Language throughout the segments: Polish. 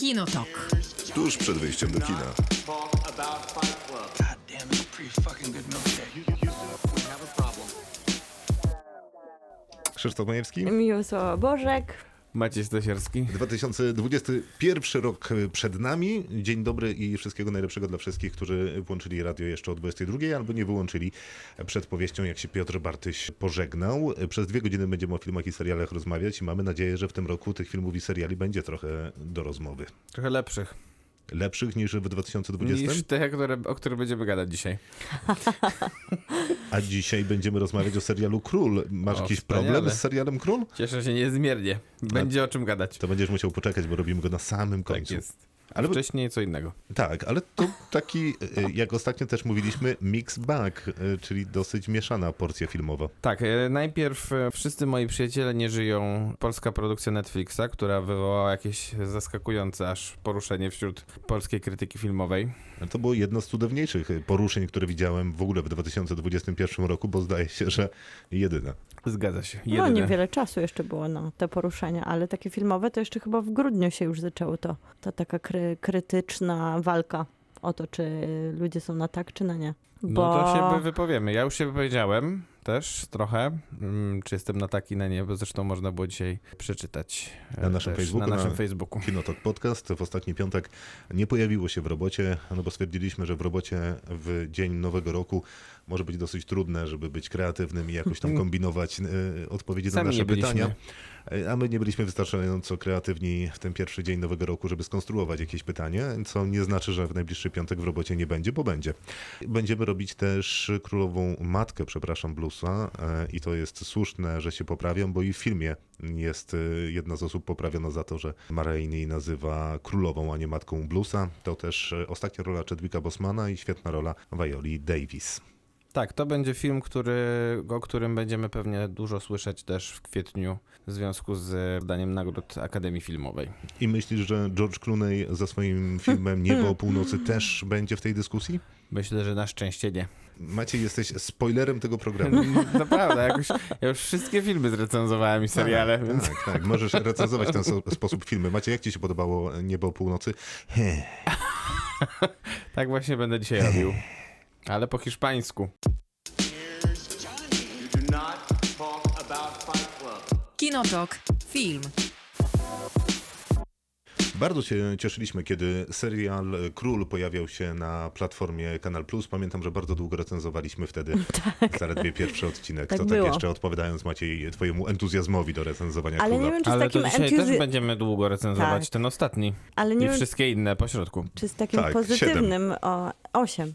Kinotok. Tuż przed wyjściem do kina. Krzysztof Majewski. Miłosława Bożek. Maciej Stasierski. 2021 rok przed nami. Dzień dobry i wszystkiego najlepszego dla wszystkich, którzy włączyli radio jeszcze o 22 albo nie wyłączyli przed powieścią, jak się Piotr Bartyś pożegnał. Przez dwie godziny będziemy o filmach i serialach rozmawiać i mamy nadzieję, że w tym roku tych filmów i seriali będzie trochę do rozmowy. Trochę lepszych Lepszych niż w 2020, niż te, które, o których będziemy gadać dzisiaj. a dzisiaj będziemy rozmawiać o serialu Król. Masz O, jakiś wspaniale. problem z serialem Król? Cieszę się niezmiernie. Będzie o czym gadać. To będziesz musiał poczekać, bo robimy go na samym Tak końcu. jest. Ale- wcześniej co innego. Tak, ale to taki, y, jak ostatnio też mówiliśmy, mix bag, y, czyli dosyć mieszana porcja filmowa. Tak, e, najpierw e, Wszyscy moi przyjaciele nie żyją. Polska produkcja Netflixa, która wywołała jakieś zaskakujące aż poruszenie wśród polskiej krytyki filmowej. Ale To było jedno z cudowniejszych y, poruszeń, które widziałem w ogóle w 2021 roku, bo zdaje się, że jedyne. Zgadza się. No Jedyne. niewiele czasu jeszcze było na te poruszenia, ale takie filmowe to jeszcze chyba w grudniu się już zaczęło to. Ta taka kry, krytyczna walka o to, czy ludzie są na tak, czy na nie. No to się wypowiemy. Ja już się wypowiedziałem też trochę, mm, czy jestem na taki, na nie, bo zresztą można było dzisiaj przeczytać. e, Na naszym też, Facebooku, Na naszym na- Facebooku. Kinotok Podcast w ostatni piątek nie pojawiło się w robocie, no bo stwierdziliśmy, że w robocie w dzień Nowego Roku może być dosyć trudne, żeby być kreatywnym i jakoś tam kombinować y, odpowiedzi na nasze nie byliśmy. A my nie byliśmy wystarczająco kreatywni w ten pierwszy dzień Nowego Roku, żeby skonstruować jakieś pytanie, co nie znaczy, że w najbliższy piątek w robocie nie będzie, bo będzie. Będziemy robić też królową matkę, przepraszam, bluesa y, i to jest słuszne, że się poprawiam, bo i w filmie jest y, jedna z osób poprawiona za to, że Ma Rainey nazywa królową, a nie matką bluesa. To też y, ostatnia rola Chadwicka Bosmana i świetna rola Violi Davis. Tak, to będzie film, który, o którym będziemy pewnie dużo słyszeć też w kwietniu w związku z daniem nagród Akademii Filmowej. I myślisz, że George Clooney ze swoim filmem Niebo o północy też będzie w tej dyskusji? Myślę, że na szczęście nie. Maciej, jesteś spoilerem tego programu. Naprawdę, jakoś ja już wszystkie filmy zrecenzowałem i seriale, tak, więc tak, tak, możesz recenzować w ten sposób filmy. Macie, jak ci się podobało Niebo o północy? Tak właśnie będę dzisiaj robił. Ale po hiszpańsku. Kinotok. Film. Bardzo się cieszyliśmy, kiedy serial Król pojawiał się na platformie Kanal Plus. Pamiętam, że bardzo długo recenzowaliśmy wtedy zaledwie pierwszy odcinek. Tak to było. tak jeszcze odpowiadając Maciej twojemu entuzjazmowi do recenzowania Ale Króla. nie wiem, czy z Ale to takim dzisiaj entuzja... też będziemy długo recenzować Tak. ten ostatni. Ale I nie wiem, wszystkie inne po środku. czy z takim Tak, pozytywnym o 8.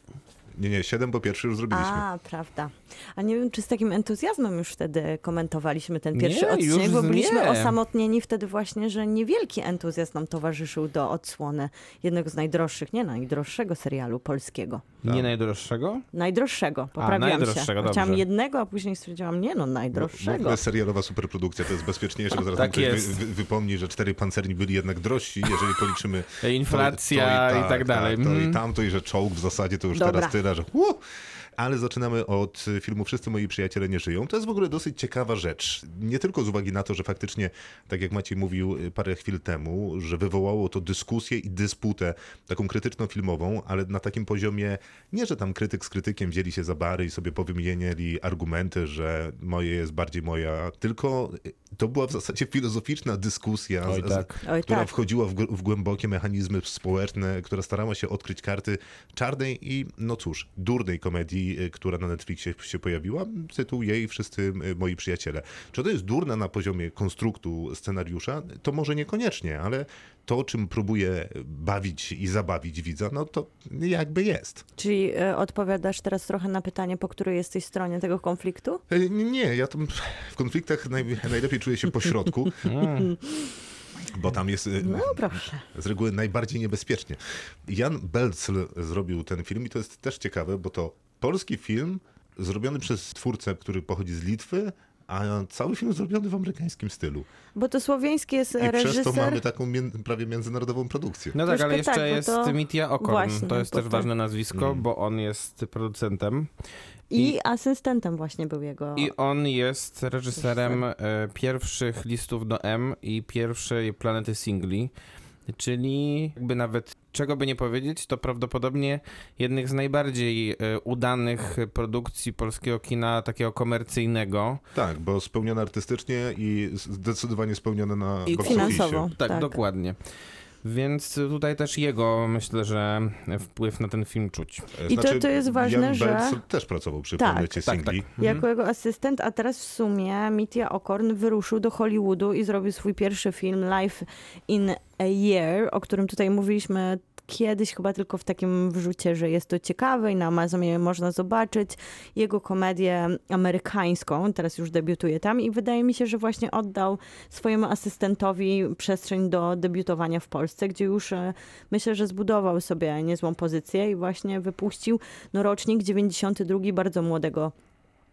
Nie, nie, siedem, bo pierwszy już zrobiliśmy. A, prawda. A nie wiem, czy z takim entuzjazmem już wtedy komentowaliśmy ten pierwszy Nie, odcinek, już bo byliśmy nie. osamotnieni wtedy właśnie, że niewielki entuzjazm nam towarzyszył do odsłony jednego z najdroższych, nie najdroższego serialu polskiego. Nie najdroższego? Najdroższego, poprawiłam najdroższego, się. Chciałam dobrze. jednego, a później stwierdziłam, nie no, najdroższego. ogóle serialowa superprodukcja to jest bezpieczniejsze, bo zaraz Tak ktoś jest. wy, wy, wypomni, że cztery pancerni byli jednak drożsi, jeżeli policzymy to, Inflacja to i, tak dalej. to i Mm. tamto i że czołg w zasadzie to już Dobra. teraz tyle, że uh! Ale zaczynamy od filmu Wszyscy moi przyjaciele nie żyją. To jest w ogóle dosyć ciekawa rzecz. Nie tylko z uwagi na to, że faktycznie, tak jak Maciej mówił y, parę chwil temu, że wywołało to dyskusję i dysputę taką krytyczną filmową, ale na takim poziomie, nie że tam krytyk z krytykiem wzięli się za bary i sobie powymieniali argumenty, że moje jest bardziej moja, tylko y, to była w zasadzie filozoficzna dyskusja, Oj, z- z- tak. Oj, która tak. wchodziła w, w głębokie mechanizmy społeczne, która starała się odkryć karty czarnej i, no cóż, durnej komedii, y, która na Netflixie się pojawiła. Tytuł jej Wszyscy y, moi przyjaciele. Czy to jest durna na poziomie konstruktu scenariusza? To może niekoniecznie, ale to, czym próbuje bawić i zabawić widza, no to jakby jest. Czyli e, odpowiadasz teraz trochę na pytanie, po której jesteś stronie tego konfliktu? Y, Nie, ja tam w konfliktach naj, najlepiej czuję się po środku. Bo tam jest y, No z reguły najbardziej niebezpiecznie. Jan Belcl zrobił ten film i to jest też ciekawe, bo to polski film zrobiony przez twórcę, który pochodzi z Litwy, a cały film zrobiony w amerykańskim stylu. Bo to słowiański jest I przez reżyser. to mamy taką mię- prawie międzynarodową produkcję. No tak, ale jeszcze tak, jest to- Mitya Okorn. Właśnie, to jest też to- ważne nazwisko, Mm. bo on jest producentem. I asystentem właśnie był jego. I on jest reżyserem e, pierwszych listów do M i pierwszej planety singli. Czyli jakby nawet czego by nie powiedzieć, to prawdopodobnie jednych z najbardziej e, udanych produkcji polskiego kina takiego komercyjnego. Tak, bo spełnione artystycznie i zdecydowanie spełnione na I box finansowo. Tak, Tak. dokładnie. Więc tutaj też jego, myślę, że wpływ na ten film czuć. I to- to jest ważne, Jan że- też pracował przy Tak. planecie Tak, singli. tak. Jako jego asystent, a teraz w sumie Mitya Okorn wyruszył do Hollywoodu i zrobił swój pierwszy film Life in a Year, o którym tutaj mówiliśmy kiedyś chyba tylko w takim wrzucie, że jest to ciekawe i na Amazonie można zobaczyć jego komedię amerykańską, teraz już debiutuje tam i wydaje mi się, że właśnie oddał swojemu asystentowi przestrzeń do debiutowania w Polsce, gdzie już e, myślę, że zbudował sobie niezłą pozycję i właśnie wypuścił no, rocznik 92 bardzo młodego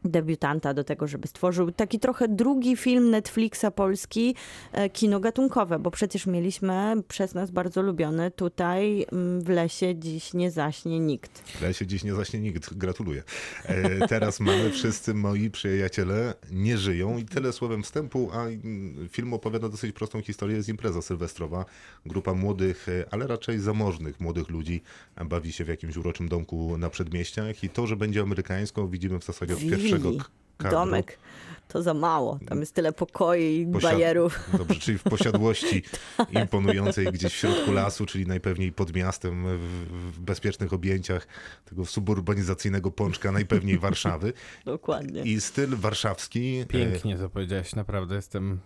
debiutanta do tego, żeby stworzył taki trochę drugi film Netflixa polski, e, kino gatunkowe, bo przecież mieliśmy przez nas bardzo lubiony tutaj mm, w lesie dziś nie zaśnie nikt. W lesie dziś nie zaśnie nikt. Gratuluję. E, teraz mamy wszyscy moi przyjaciele nie żyją i tyle słowem wstępu, a mm, film opowiada dosyć prostą historię. Jest impreza sylwestrowa. Grupa młodych, e, ale raczej zamożnych młodych ludzi bawi się w jakimś uroczym domku na przedmieściach i to, że będzie amerykańską widzimy w zasadzie od pierwszego Kadru. Domek to za mało, tam jest tyle pokoi i Posiad- bajerów. Dobrze, czyli w posiadłości imponującej gdzieś w środku lasu, czyli najpewniej pod miastem, w, w bezpiecznych objęciach tego suburbanizacyjnego pączka, najpewniej Warszawy. Dokładnie. I styl warszawski. e, Pięknie to powiedziałeś, naprawdę jestem...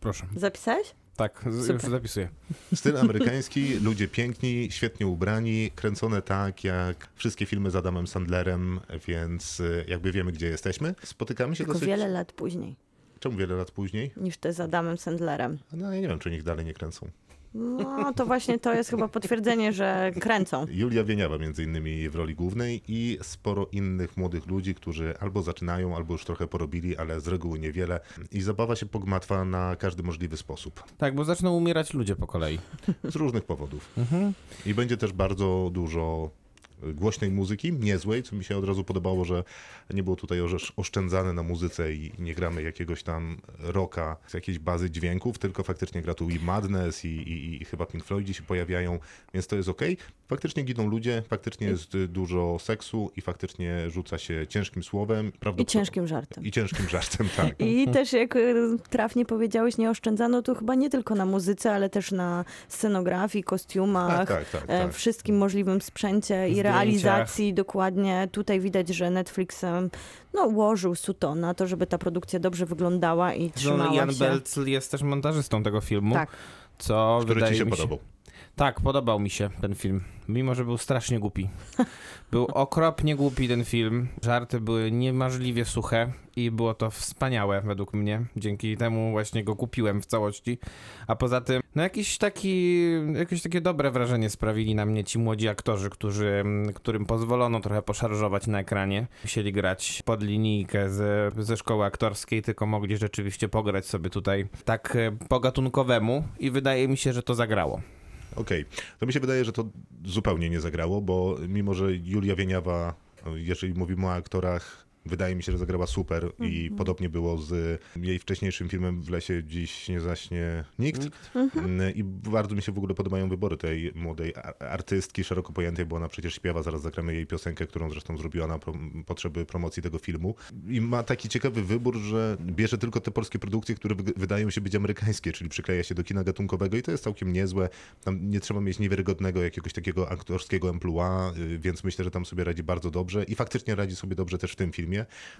Proszę. Zapisałeś? Tak, Super. zapisuję. Styl amerykański, ludzie piękni, świetnie ubrani, kręcone tak jak wszystkie filmy z Adamem Sandlerem, więc e, jakby wiemy, gdzie jesteśmy. Spotykamy się Tylko dosyć... wiele lat później Czemu wiele lat później? niż te z Adamem Sandlerem. No ja nie wiem, czy niech dalej nie kręcą. No to właśnie to jest chyba potwierdzenie, że kręcą. Julia Wieniawa między innymi w roli głównej i sporo innych młodych ludzi, którzy albo zaczynają, albo już trochę porobili, ale z reguły niewiele. I zabawa się pogmatwa na każdy możliwy sposób. Tak, bo zaczną umierać ludzie po kolei. Z różnych powodów. I będzie też bardzo dużo głośnej muzyki, niezłej, co mi się od razu podobało, że nie było tutaj oszczędzane na muzyce i nie gramy jakiegoś tam rocka z jakiejś bazy dźwięków, tylko faktycznie gra tu i Madness i, i, i chyba Pink Floydzi się pojawiają, więc to jest ok. Faktycznie giną ludzie, faktycznie jest dużo seksu i faktycznie rzuca się ciężkim słowem. I ciężkim żartem. I ciężkim żartem, tak. I też jak y, trafnie powiedziałeś, nie oszczędzano tu chyba nie tylko na muzyce, ale też na scenografii, kostiumach, Tak, tak, tak, e, tak. wszystkim możliwym sprzęcie i. realizacji dokładnie. Tutaj widać, że Netflix no, ułożył suto na to, żeby ta produkcja dobrze wyglądała i trzymała No, Jan się. Belcl jest też montażystą tego filmu, Tak. co Który wydaje ci się mi podobał? Tak, podobał mi się ten film, mimo że był strasznie głupi. Był okropnie głupi ten film. Żarty były niemożliwie suche i było to wspaniałe według mnie. Dzięki temu właśnie go kupiłem w całości. A poza tym, no jakiś taki, jakieś takie dobre wrażenie sprawili na mnie ci młodzi aktorzy, którzy, którym pozwolono trochę poszarżować na ekranie. Musieli grać pod linijkę ze, ze szkoły aktorskiej, tylko mogli rzeczywiście pograć sobie tutaj tak e, po gatunkowemu i wydaje mi się, że to zagrało. Okej, to mi się wydaje, że to zupełnie nie zagrało, bo mimo, że Julia Wieniawa, jeżeli mówimy o aktorach, wydaje mi się, że zagrała super i podobnie było z jej wcześniejszym filmem W lesie dziś nie zaśnie nikt. Mm, I bardzo mi się w ogóle podobają wybory tej młodej artystki, szeroko pojętej, bo ona przecież śpiewa, zaraz zagramy jej piosenkę, którą zresztą zrobiła na prom- potrzeby promocji tego filmu. I ma taki ciekawy wybór, że bierze tylko te polskie produkcje, które wy- wydają się być amerykańskie, czyli przykleja się do kina gatunkowego i to jest całkiem niezłe. Tam nie trzeba mieć niewiarygodnego jakiegoś takiego aktorskiego emploi, y, więc myślę, że tam sobie radzi bardzo dobrze i faktycznie radzi sobie dobrze też w tym filmie.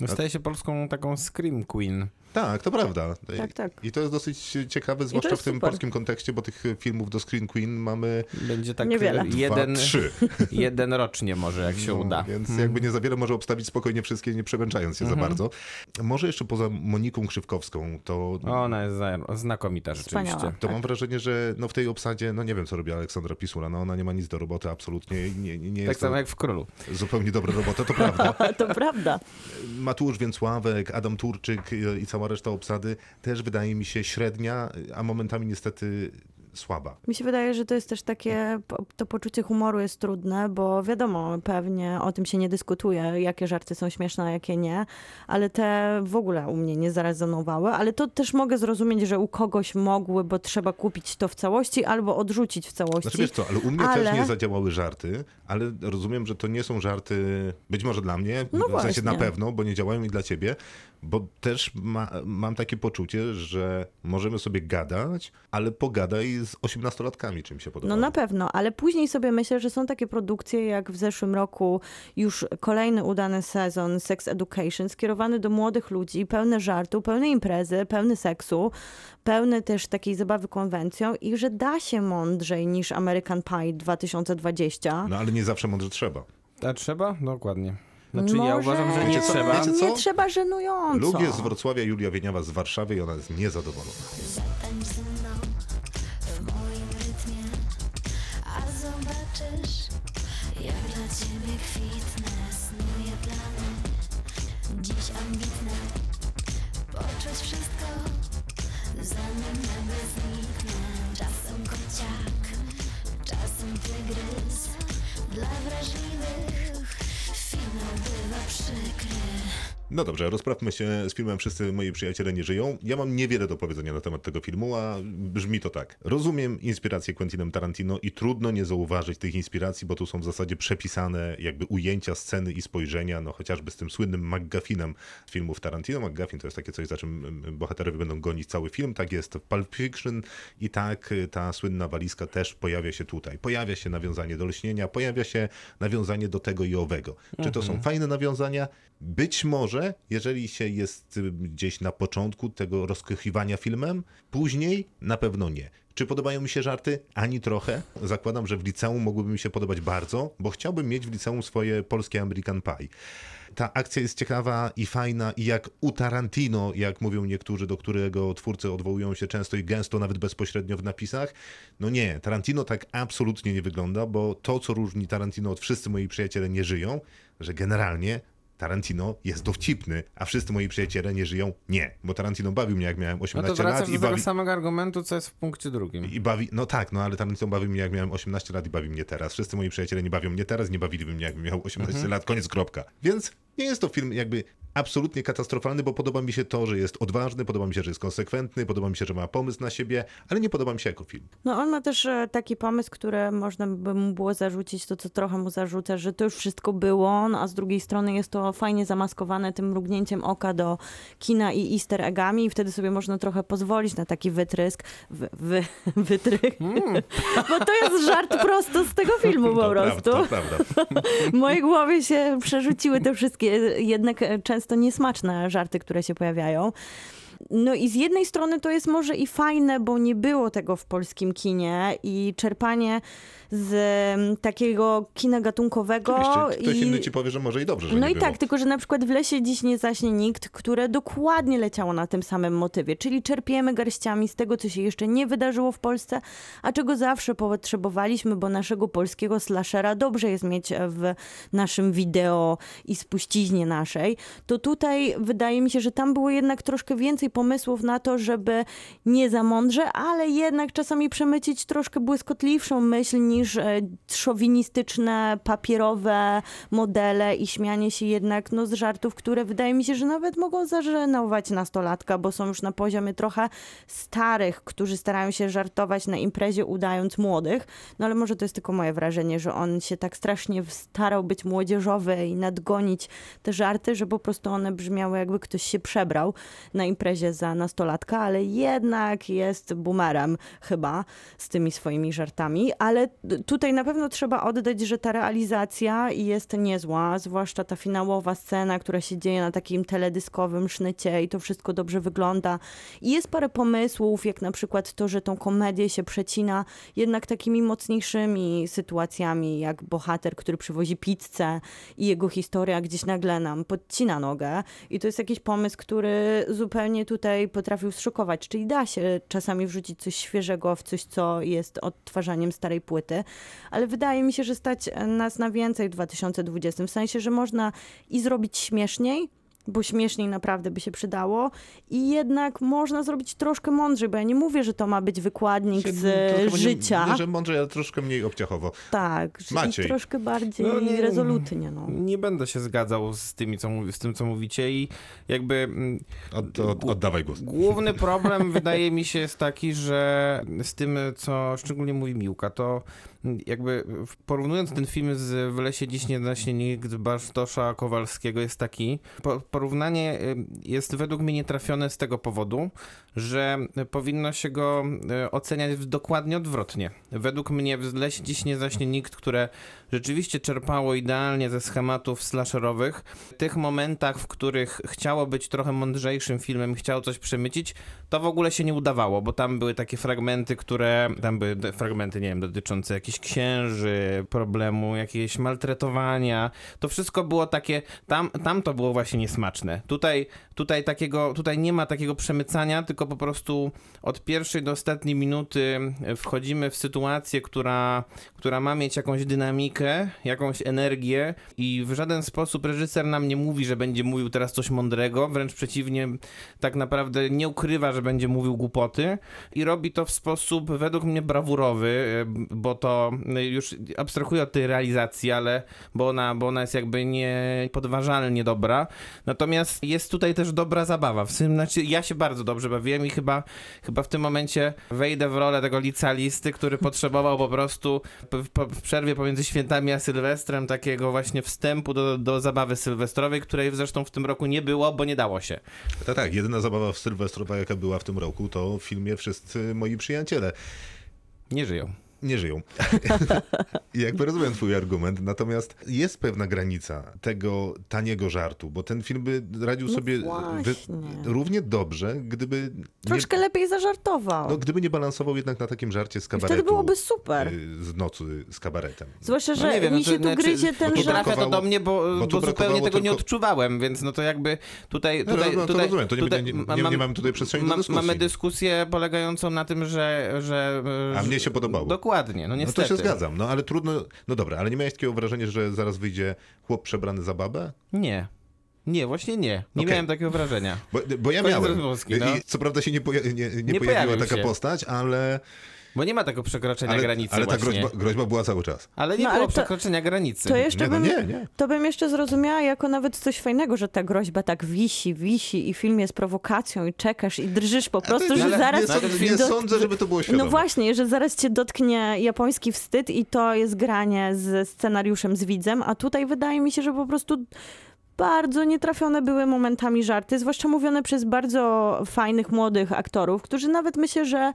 Staje się polską taką scream queen. Tak, to prawda. Tak, tak. I to jest dosyć ciekawe, zwłaszcza w tym super. polskim kontekście, bo tych filmów do Screen Queen mamy Będzie tak Niewiele. jeden, trzy. jeden rocznie może, jak się No, uda. Więc jakby nie za wiele może obstawić spokojnie wszystkie, nie przemęczając się Mhm. za bardzo. Może jeszcze poza Moniką Krzywkowską, to, Ona jest znakomita rzeczywiście. Wspaniała. to mam wrażenie, że no w tej obsadzie, no nie wiem co robi Aleksandra Pisula, no ona nie ma nic do roboty absolutnie, nie, nie, nie Tak samo jak w Królu. zupełnie dobra robota, to prawda. To prawda. Matusz Więcławek, Adam Turczyk i cała reszta obsady też wydaje mi się średnia, a momentami niestety słaba. Mi się wydaje, że to jest też takie, to poczucie humoru jest trudne, bo wiadomo, pewnie o tym się nie dyskutuje, jakie żarty są śmieszne, a jakie nie, ale te w ogóle u mnie nie zarezonowały, ale to też mogę zrozumieć, że u kogoś mogły, bo trzeba kupić to w całości albo odrzucić w całości. Znaczy wiesz co, ale u mnie Ale- też nie zadziałały żarty, ale rozumiem, że to nie są żarty, być może dla mnie, No w sensie na pewno, bo nie działają i dla ciebie, bo też ma, mam takie poczucie, że możemy sobie gadać, ale pogadaj z osiemnastolatkami, czym się podoba. No na pewno, ale później sobie myślę, że są takie produkcje jak w zeszłym roku już kolejny udany sezon Sex Education skierowany do młodych ludzi, pełne żartu, pełne imprezy, pełny seksu, pełny też takiej zabawy konwencją i że da się mądrzej niż American Pie 2020. No ale nie zawsze mądrze trzeba. A trzeba? Dokładnie. Znaczy ja Może uważam, że nie co? trzeba. Wiecie co? Nie trzeba żenująco. Lubię z Wrocławia, Julia Wieniawa z Warszawy i ona jest niezadowolona. Zatańcz ze mną w moim rytmie, a zobaczysz, jak dla ciebie kwitnę. Snuję plany, dziś ambitne, poczuć wszystko, zanim nagle zniknę. Czasem kociak, czasem tygrys, dla wrażliwych przykry. No dobrze, rozprawmy się z filmem Wszyscy moi przyjaciele nie żyją. Ja mam niewiele do powiedzenia na temat tego filmu, a brzmi to tak. Rozumiem inspirację Quentinem Tarantino i trudno nie zauważyć tych inspiracji, bo tu są w zasadzie przepisane jakby ujęcia, sceny i spojrzenia, no chociażby z tym słynnym McGuffinem z filmów Tarantino. McGuffin to jest takie coś, za czym mm, bohaterowie będą gonić cały film. Tak jest w Pulp Fiction i tak y, ta słynna walizka też pojawia się tutaj. Pojawia się nawiązanie do lśnienia, pojawia się nawiązanie do tego i owego. Czy to są fajne nawiązania? Być może, jeżeli się jest y, gdzieś na początku tego rozkochiwania filmem, później na pewno nie. Czy podobają mi się żarty? Ani trochę. Zakładam, że w liceum mogłyby mi się podobać bardzo, bo chciałbym mieć w liceum swoje polskie American Pie. Ta akcja jest ciekawa i fajna i jak u Tarantino, jak mówią niektórzy, do którego twórcy odwołują się często i gęsto, nawet bezpośrednio w napisach. No nie, Tarantino tak absolutnie nie wygląda, bo to, co różni Tarantino od wszyscy moi przyjaciele nie żyją, że generalnie Tarantino jest dowcipny, a wszyscy moi przyjaciele nie żyją. Nie, bo Tarantino bawił mnie jak miałem No 18 to lat i do tego bawi, samego argumentu, co jest w punkcie drugim. i bawi. No tak, no ale Tarantino bawił mnie jak miałem 18 lat i bawi mnie teraz. Wszyscy moi przyjaciele nie bawią mnie teraz, nie bawiliby mnie jakbym miał 18 Mhm. lat, koniec kropka. Więc nie jest to film jakby absolutnie katastrofalny, bo podoba mi się to, że jest odważny, podoba mi się, że jest konsekwentny, podoba mi się, że ma pomysł na siebie, ale nie podoba mi się jako film. No on ma też e, taki pomysł, który można by mu było zarzucić, to co trochę mu zarzuca, że to już wszystko było, no, a z drugiej strony jest to fajnie zamaskowane tym mrugnięciem oka do kina i easter eggami i wtedy sobie można trochę pozwolić na taki wytrysk, wy, wy, wytrych, bo to jest żart prosto z tego filmu po to prostu. prawda, to prawda. W mojej głowie się przerzuciły te wszystkie jednak e, często niesmaczne żarty, które się pojawiają. No i z jednej strony to jest może i fajne, bo nie było tego w polskim kinie i czerpanie z takiego kina gatunkowego. Oczywiście, ktoś i... inny ci powie, że może i dobrze, że No i było. tak, tylko że na przykład w Lesie dziś nie zaśnie nikt, które dokładnie leciało na tym samym motywie, czyli czerpiemy garściami z tego, co się jeszcze nie wydarzyło w Polsce, a czego zawsze potrzebowaliśmy, bo naszego polskiego slashera dobrze jest mieć w naszym wideo i spuściźnie naszej, to tutaj wydaje mi się, że tam było jednak troszkę więcej pomysłów na to, żeby nie za mądrze, ale jednak czasami przemycić troszkę błyskotliwszą myśl niż e, szowinistyczne, papierowe modele i śmianie się jednak no, z żartów, które wydaje mi się, że nawet mogą zażenować nastolatka, bo są już na poziomie trochę starych, którzy starają się żartować na imprezie udając młodych. No ale może to jest tylko moje wrażenie, że on się tak strasznie starał być młodzieżowy i nadgonić te żarty, że po prostu one brzmiały jakby ktoś się przebrał na imprezie za nastolatka, ale jednak jest boomerem chyba z tymi swoimi żartami, ale tutaj na pewno trzeba oddać, że ta realizacja jest niezła, zwłaszcza ta finałowa scena, która się dzieje na takim teledyskowym sznycie i to wszystko dobrze wygląda. I jest parę pomysłów, jak na przykład to, że tą komedię się przecina jednak takimi mocniejszymi sytuacjami, jak bohater, który przywozi pizzę i jego historia gdzieś nagle nam podcina nogę. I to jest jakiś pomysł, który zupełnie tutaj potrafił zszokować. Czyli da się czasami wrzucić coś świeżego w coś, co jest odtwarzaniem starej płyty, ale wydaje mi się, że stać nas na więcej w 2020. W sensie, że można i zrobić śmieszniej, bo śmieszniej naprawdę by się przydało. I jednak można zrobić troszkę mądrzej, bo ja nie mówię, że to ma być wykładnik To z chyba nie- życia. Nie, że mądrze, ale troszkę mniej obciachowo. Tak, Maciej. troszkę bardziej No nie- rezolutnie. No. Nie będę się zgadzał z, tymi, co, z tym, co mówicie i jakby mm, Od, od, oddawaj głos. Główny problem wydaje mi się jest taki, że z tym, co szczególnie mówi Miłka, to jakby porównując ten film z W lesie dziś nie zaśnie nikt Bartosza Kowalskiego jest taki, po, porównanie y, jest według mnie nietrafione z tego powodu, że powinno się go y, oceniać dokładnie odwrotnie. Według mnie W lesie dziś nie zaśnie nikt, które rzeczywiście czerpało idealnie ze schematów slasherowych, w tych momentach, w których chciało być trochę mądrzejszym filmem, chciało coś przemycić, to w ogóle się nie udawało, bo tam były takie fragmenty, które, tam były fragmenty, nie wiem, dotyczące jakichś księży, problemu, jakiegoś maltretowania, to wszystko było takie, tam, tam to było właśnie niesmaczne. Tutaj, tutaj takiego, tutaj nie ma takiego przemycania, tylko po prostu od pierwszej do ostatniej minuty wchodzimy w sytuację, która, która ma mieć jakąś dynamikę, jakąś energię i w żaden sposób reżyser nam nie mówi, że będzie mówił teraz coś mądrego, wręcz przeciwnie, tak naprawdę nie ukrywa, że będzie mówił głupoty i robi to w sposób według mnie brawurowy, bo to już abstrahuję od tej realizacji, ale bo ona, bo ona jest jakby niepodważalnie dobra. Natomiast jest tutaj też dobra zabawa. W tym, znaczy, ja się bardzo dobrze bawiłem i chyba, chyba w tym momencie wejdę w rolę tego licealisty, który potrzebował po prostu w, w, w przerwie pomiędzy świętami a Sylwestrem takiego właśnie wstępu do, do zabawy sylwestrowej, której zresztą w tym roku nie było, bo nie dało się. Tak, tak, jedyna zabawa w Sylwestrowa, jaka była w tym roku, to w filmie Wszyscy moi przyjaciele. Nie żyją. Nie żyją. I jakby rozumiem twój argument, natomiast jest pewna granica tego taniego żartu, bo ten film by radził No sobie właśnie. równie dobrze, gdyby Troszkę nie, lepiej zażartował. no, gdyby nie balansował jednak na takim żarcie z I kabaretu. wtedy byłoby super. y, Z nocy z kabaretem. Zwłaszcza, że No nie wiem, mi no to się tu znaczy- gryzie ten Nie żart. trafia to do mnie, bo, bo bo, zupełnie tego nie tylko- odczuwałem, więc no to jakby tutaj... No, tutaj, no, to tutaj, rozumiem, to nie tutaj nie- nie- nie mam- mamy tutaj przestrzeni do dyskusji. Mamy dyskusję polegającą na tym, że... że A że- mnie się podobało. Dokładnie, no No niestety. to się zgadzam, no ale trudno. No dobra, ale nie miałeś takiego wrażenia, że zaraz wyjdzie chłop przebrany za babę? Nie. Nie, właśnie nie. Nie Okej. miałem takiego wrażenia. Bo, bo ja Koniec miałem. no. I co prawda się nie, poja- nie, nie, Nie pojawiła pojawił taka się. postać, ale, Bo nie ma tego przekroczenia ale, granicy ale ta groźba, groźba była cały czas. Ale nie No, było ale to- przekroczenia granicy. To jeszcze Nie, no bym, nie, nie. to bym jeszcze zrozumiała jako nawet coś fajnego, że ta groźba tak wisi, wisi i film jest prowokacją i czekasz i drżysz po prostu, że nie- zaraz nie, cię sądzę, nie dot- sądzę, żeby to było świadome. No właśnie, że zaraz cię dotknie japoński wstyd i to jest granie z scenariuszem, z widzem, a tutaj wydaje mi się, że po prostu bardzo nietrafione były momentami żarty, zwłaszcza mówione przez bardzo fajnych, młodych aktorów, którzy nawet myślę, że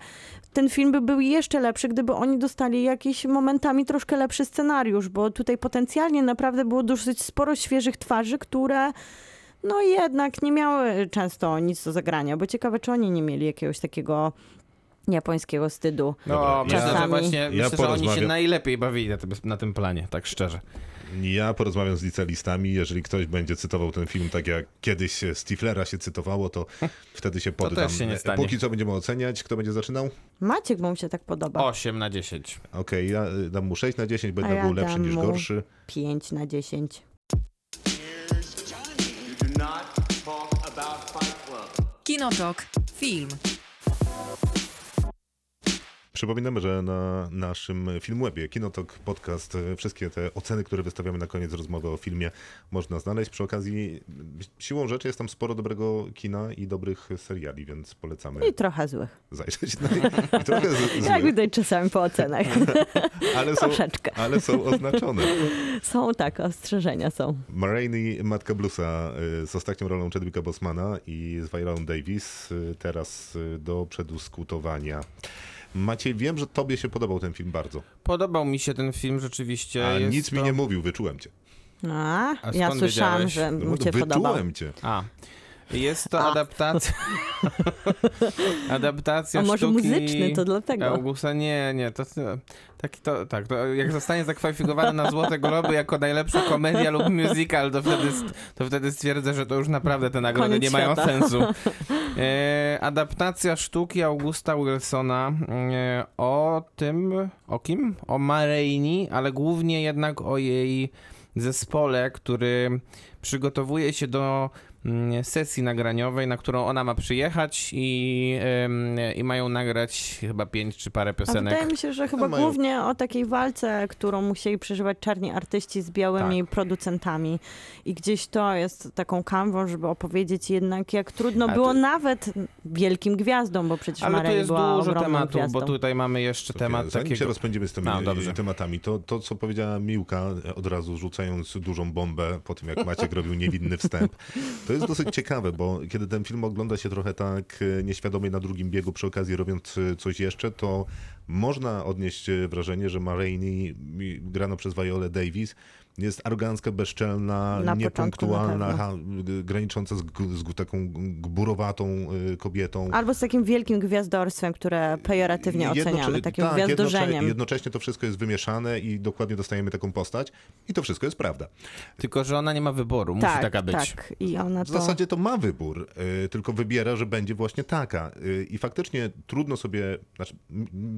ten film by był jeszcze lepszy, gdyby oni dostali jakiś momentami troszkę lepszy scenariusz, bo tutaj potencjalnie naprawdę było dosyć sporo świeżych twarzy, które no jednak nie miały często nic do zagrania, bo ciekawe, czy oni nie mieli jakiegoś takiego japońskiego wstydu. No, Dobra, myślę, ja- że właśnie ja myślę, że oni się najlepiej bawili na tym, na tym planie, tak szczerze. Ja porozmawiam z licealistami, jeżeli ktoś będzie cytował ten film tak jak kiedyś Stiflera się cytowało, to wtedy się poddam. też się nie stanie. Póki co będziemy oceniać. Kto będzie zaczynał? Maciek, bo mu się tak podoba. 8 na 10. Okej, ja y, dam mu 6 na 10, A będę ja był lepszy niż gorszy. 5 na 10. You do not talk about Fight Club. Kinotok. Film. Przypominamy, że na naszym Filmwebie, Kinotok Podcast, wszystkie te oceny, które wystawiamy na koniec rozmowy o filmie można znaleźć. Przy okazji, siłą rzeczy jest tam sporo dobrego kina i dobrych seriali, więc polecamy I trochę złych. zajrzeć na nie. I trochę z, Jak widać czasami po ocenach. ale są, Troszeczkę. ale są oznaczone. Są tak, ostrzeżenia są. Marini, Matka Bluesa y, z ostatnią rolą Chadwicka Bosmana i z Viola Davis y, teraz y, do przedyskutowania. Maciej, wiem, że tobie się podobał ten film bardzo, Podobał mi się ten film rzeczywiście. a jest nic mi to... nie mówił, wyczułem cię. A, A ja słyszałam, wiedziałeś? że No, mu cię podobał. wyczułem cię. A. Jest to A. adaptacja. adaptacja A może sztuki muzyczny, to dlatego. Augusta, nie, nie, to, taki to, tak, to jak zostanie zakwalifikowany na Złote Globy jako najlepsza komedia lub musical, to wtedy, to wtedy stwierdzę, że to już naprawdę te nagrody Koniec nie mają świata. sensu. E, adaptacja sztuki Augusta Wilsona e, o tym, o kim? O Mareini, ale głównie jednak o jej zespole, który przygotowuje się do sesji nagraniowej, na którą ona ma przyjechać i, i mają nagrać chyba pięć czy parę A piosenek. wydaje mi się, że chyba mają- głównie o takiej walce, którą musieli przeżywać czarni artyści z białymi Tak. producentami. I gdzieś to jest taką kanwą, żeby opowiedzieć jednak, jak trudno Ale było to- nawet wielkim gwiazdom, bo przecież Ale Marley jest była dużo tematów, gwiazdą. bo tutaj mamy jeszcze Sofia, temat Zanim takiego... się rozpędzimy z tymi No, dobrze. tematami, to, to co powiedziała Miłka, od razu rzucając dużą bombę po tym, jak Maciek robił niewinny wstęp, to jest dosyć ciekawe, bo kiedy ten film ogląda się trochę tak e, nieświadomie na drugim biegu, przy okazji robiąc e, coś jeszcze, to można odnieść e, wrażenie, że Ma Rainey, mi- grana przez Viola Davis, jest arogancka, bezczelna, Na niepunktualna, granicząca z, z taką gburowatą e, kobietą. Albo z takim wielkim gwiazdorstwem, które pejoratywnie Jednocze- oceniamy, takim tak, gwiazdorzeniem. Jednocze, jednocześnie to wszystko jest wymieszane i dokładnie dostajemy taką postać i to wszystko jest prawda. Tylko, że ona nie ma wyboru, musi tak, taka być. tak. I ona W to... zasadzie to ma wybór, y, tylko wybiera, że będzie właśnie taka. Y, I faktycznie trudno sobie, znaczy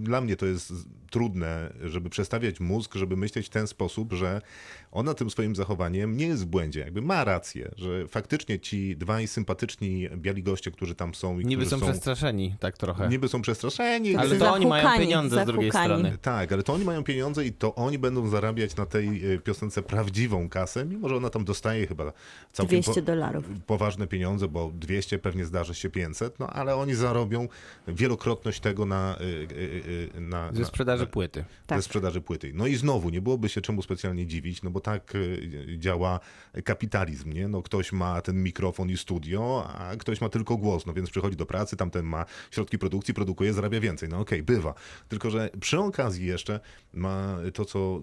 dla mnie to jest trudne, żeby przestawiać mózg, żeby myśleć w ten sposób, że ona tym swoim zachowaniem nie jest w błędzie. Jakby ma rację, że faktycznie ci dwaj sympatyczni biali goście, którzy tam są i Niby są są, przestraszeni, tak trochę. niby są przestraszeni. Ale to oni mają pieniądze z drugiej strony. Tak, ale to oni mają pieniądze i to oni będą zarabiać na tej y, piosence prawdziwą kasę, mimo że ona tam dostaje chyba całkiem 200 dolarów. poważne pieniądze, bo 200 pewnie zdarzy się 500, no ale oni zarobią wielokrotność tego na, y, y, y, na, Ze na sprzedaży na, płyty. Tak. Ze sprzedaży płyty. No i znowu, nie byłoby się czemu specjalnie dziwić, no bo tak y, działa kapitalizm, nie? No ktoś ma ten mikrofon i studio, a ktoś ma tylko głos, no więc przychodzi do pracy, tamten ma środki produkcji, produkuje, zarabia więcej. No okej, bywa. Tylko, że przy okazji jeszcze ma to, co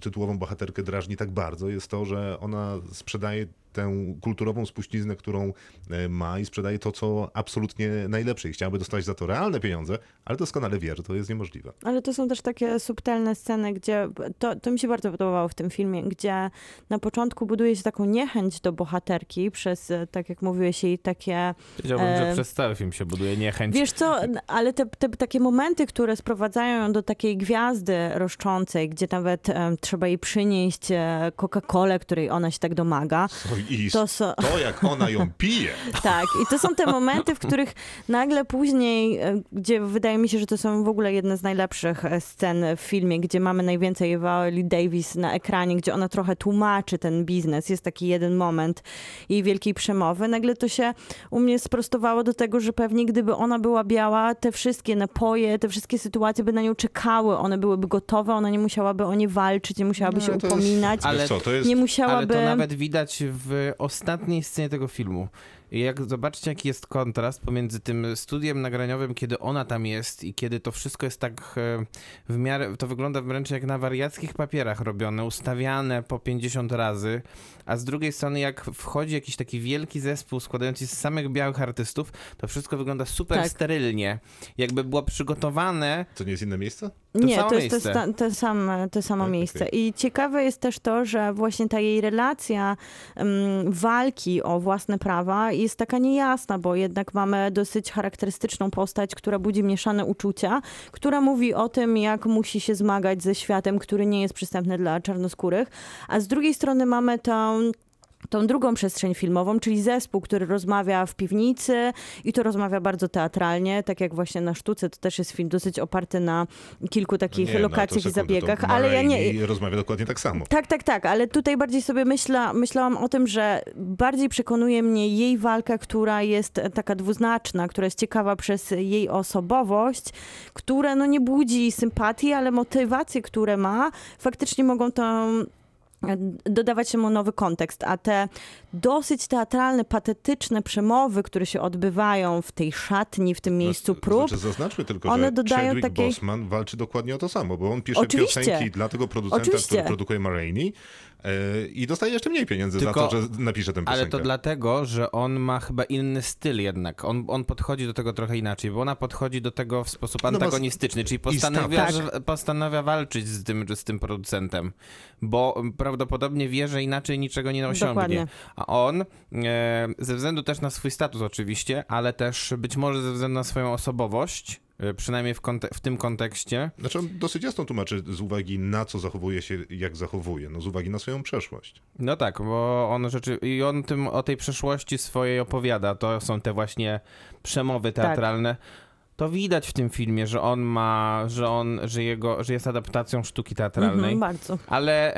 tytułową bohaterkę drażni tak bardzo, jest to, że ona sprzedaje tę kulturową spuściznę, którą e, ma i sprzedaje to, co absolutnie najlepsze. I chciałaby dostać za to realne pieniądze, ale doskonale wie, że to jest niemożliwe. Ale to są też takie subtelne sceny, gdzie to, to mi się bardzo podobało w tym filmie, gdzie na początku buduje się taką niechęć do bohaterki przez, e, tak jak mówiłeś, jej takie Wiedziałbym, że E, przez cały film się buduje niechęć. Wiesz co, n- ale te, te takie momenty, które sprowadzają ją do takiej gwiazdy roszczącej, gdzie nawet em, trzeba jej przynieść e, Coca-Colę, której ona się tak domaga, I to są... to, jak ona ją pije, Tak, i to są te momenty, w których nagle później, e, gdzie wydaje mi się, że to są w ogóle jedne z najlepszych e, scen w filmie, gdzie mamy najwięcej Viola Davis na ekranie, gdzie ona trochę tłumaczy ten biznes. Jest taki jeden moment jej wielkiej przemowy. Nagle to się u mnie sprostowało do tego, że pewnie gdyby ona była biała, te wszystkie napoje, te wszystkie sytuacje by na nią czekały, one byłyby gotowe, ona nie musiałaby o nie walczyć, nie musiałaby No, się to jest- upominać. Ale co, to jest... Nie Ale musiałaby... to nawet widać w ostatniej scenie tego filmu. Jak zobaczcie, jaki jest kontrast pomiędzy tym studiem nagraniowym, kiedy ona tam jest i kiedy to wszystko jest tak e, w miarę, to wygląda wręcz jak na wariackich papierach robione, ustawiane po 50 razy, a z drugiej strony jak wchodzi jakiś taki wielki zespół składający się z samych białych artystów, to wszystko wygląda super Tak. sterylnie. Jakby było przygotowane To nie jest inne miejsce? To nie, to jest to, miejsce. to, same, to samo Tak, miejsce. I ciekawe jest też to, że właśnie ta jej relacja em, walki o własne prawa jest taka niejasna, bo jednak mamy dosyć charakterystyczną postać, która budzi mieszane uczucia, która mówi o tym, jak musi się zmagać ze światem, który nie jest przystępny dla czarnoskórych, a z drugiej strony mamy tą tą drugą przestrzeń filmową, czyli zespół, który rozmawia w piwnicy i to rozmawia bardzo teatralnie, tak jak właśnie na sztuce, to też jest film dosyć oparty na kilku takich Nie, no, lokacjach i sekundę, zabiegach, to ale ja nie... Marini rozmawia dokładnie tak samo. Tak, tak, tak, ale tutaj bardziej sobie myśla, myślałam o tym, że bardziej przekonuje mnie jej walka, która jest taka dwuznaczna, która jest ciekawa przez jej osobowość, która no nie budzi sympatii, ale motywacje, które ma, faktycznie mogą to dodawać mu nowy kontekst, a te dosyć teatralne, patetyczne przemowy, które się odbywają w tej szatni, w tym miejscu Znaczy- prób, Znaczy, zaznaczmy tylko, one że dodają Chadwick takiej- Boseman walczy dokładnie o to samo, bo on pisze Oczywiście. piosenki dla tego producenta, Oczywiście. który produkuje Marini i dostaje jeszcze mniej pieniędzy Tylko- za to, że napisze tę piosenkę. Ale to dlatego, że on ma chyba inny styl jednak. On, on podchodzi do tego trochę inaczej, bo ona podchodzi do tego w sposób No antagonistyczny, czyli i postanawia, postanawia walczyć z tym, z tym producentem, bo prawdopodobnie wie, że inaczej niczego nie osiągnie. Dokładnie. A on, e, ze względu też na swój status oczywiście, ale też być może ze względu na swoją osobowość, Przynajmniej w, konte- w tym kontekście. Znaczy on dosyć jasno tłumaczy z uwagi na co zachowuje się, jak zachowuje, no z uwagi na swoją przeszłość. No tak, bo on rzeczy i on tym o tej przeszłości swojej opowiada. To są te właśnie przemowy teatralne. To widać w tym filmie, że on ma, że on, że jego, że jest adaptacją sztuki teatralnej. Mhm, bardzo. Ale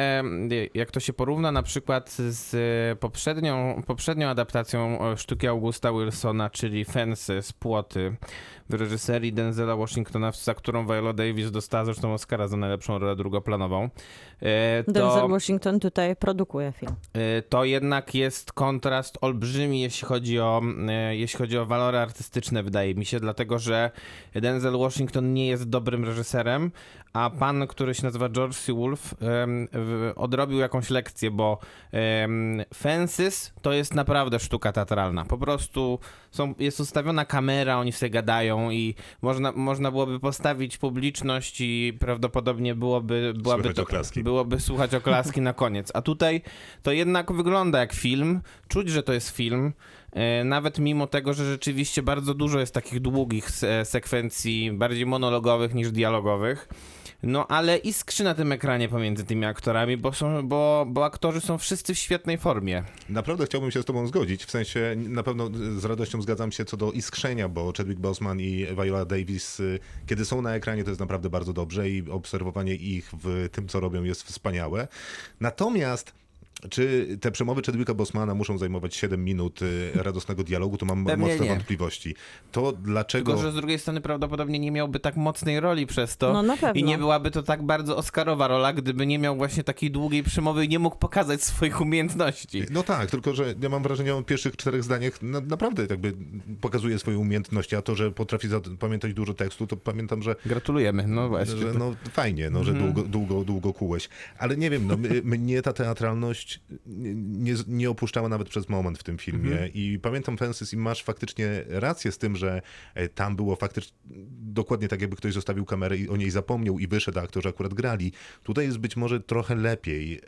jak to się porówna na przykład z poprzednią, poprzednią adaptacją e, sztuki Augusta Wilsona, czyli Fences, Płoty, w reżyserii Denzela Washingtona, za którą Viola Davis dostała zresztą Oscara za najlepszą rolę drugoplanową, e, Denzel to, Washington tutaj produkuje film. e, to jednak jest kontrast olbrzymi, jeśli chodzi, o, e, jeśli chodzi o walory artystyczne, wydaje mi się, dlatego że Denzel Washington nie jest dobrym reżyserem, a pan, który się nazywa George C. Wolf, w- odrobił jakąś lekcję, bo em, Fences to jest naprawdę sztuka teatralna. Po prostu są, jest ustawiona kamera, oni sobie gadają i można, można byłoby postawić publiczność i prawdopodobnie byłoby, byłaby Słychać to, oklaski. byłoby słuchać oklaski na koniec. A tutaj to jednak wygląda jak film, czuć, że to jest film. E, Nawet mimo tego, że rzeczywiście bardzo dużo jest takich długich se- sekwencji, bardziej monologowych niż dialogowych. No ale iskrzy na tym ekranie pomiędzy tymi aktorami, bo, są, bo, bo aktorzy są wszyscy w świetnej formie. Naprawdę chciałbym się z tobą zgodzić, w sensie na pewno z radością zgadzam się co do iskrzenia, bo Chadwick Boseman i Viola Davis, y, kiedy są na ekranie, to jest naprawdę bardzo dobrze i obserwowanie ich w tym, co robią jest wspaniałe. Natomiast czy te przemowy Chadwicka Bosmana muszą zajmować 7 minut y, radosnego dialogu, to mam Pewnie mocne nie. wątpliwości. To dlaczego... Tylko, że z drugiej strony prawdopodobnie nie miałby tak mocnej roli przez to. No, na pewno. I nie byłaby to tak bardzo Oscarowa rola, gdyby nie miał właśnie takiej długiej przemowy i nie mógł pokazać swoich umiejętności. No tak, tylko że ja mam wrażenie, on w pierwszych czterech zdaniach na, naprawdę jakby pokazuje swoje umiejętności, a to, że potrafi zapamiętać dużo tekstu, to pamiętam, że Gratulujemy, no właśnie. że no fajnie, no, że Mhm. długo, długo, długo kułeś. Ale nie wiem, no, my- mnie ta teatralność nie, nie opuszczała nawet przez moment w tym filmie. Mhm. I pamiętam Fences i masz faktycznie rację z tym, że e, tam było faktycznie dokładnie tak, jakby ktoś zostawił kamerę i o niej zapomniał i wyszedł, a aktorzy akurat grali. Tutaj jest być może trochę lepiej, e,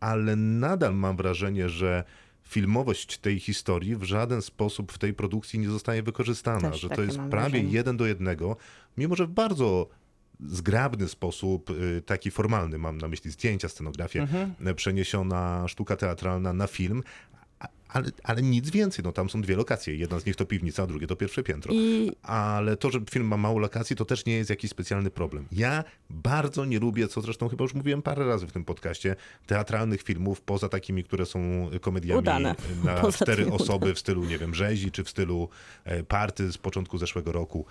ale nadal mam wrażenie, że filmowość tej historii w żaden sposób w tej produkcji nie zostaje wykorzystana, Też że to jest prawie wrażenie. jeden do jednego, mimo że w bardzo zgrabny sposób, y, taki formalny, mam na myśli zdjęcia, scenografię, Mhm. przeniesiona sztuka teatralna na film, ale, ale nic więcej. No, tam są dwie lokacje. Jedna z nich to piwnica, a drugie to pierwsze piętro. I Ale to, że film ma mało lokacji, to też nie jest jakiś specjalny problem. Ja bardzo nie lubię, co zresztą chyba już mówiłem parę razy w tym podcaście, teatralnych filmów, poza takimi, które są komediami Udane. na Poza cztery osoby w stylu, nie wiem, rzezi, czy w stylu e, party z początku zeszłego roku.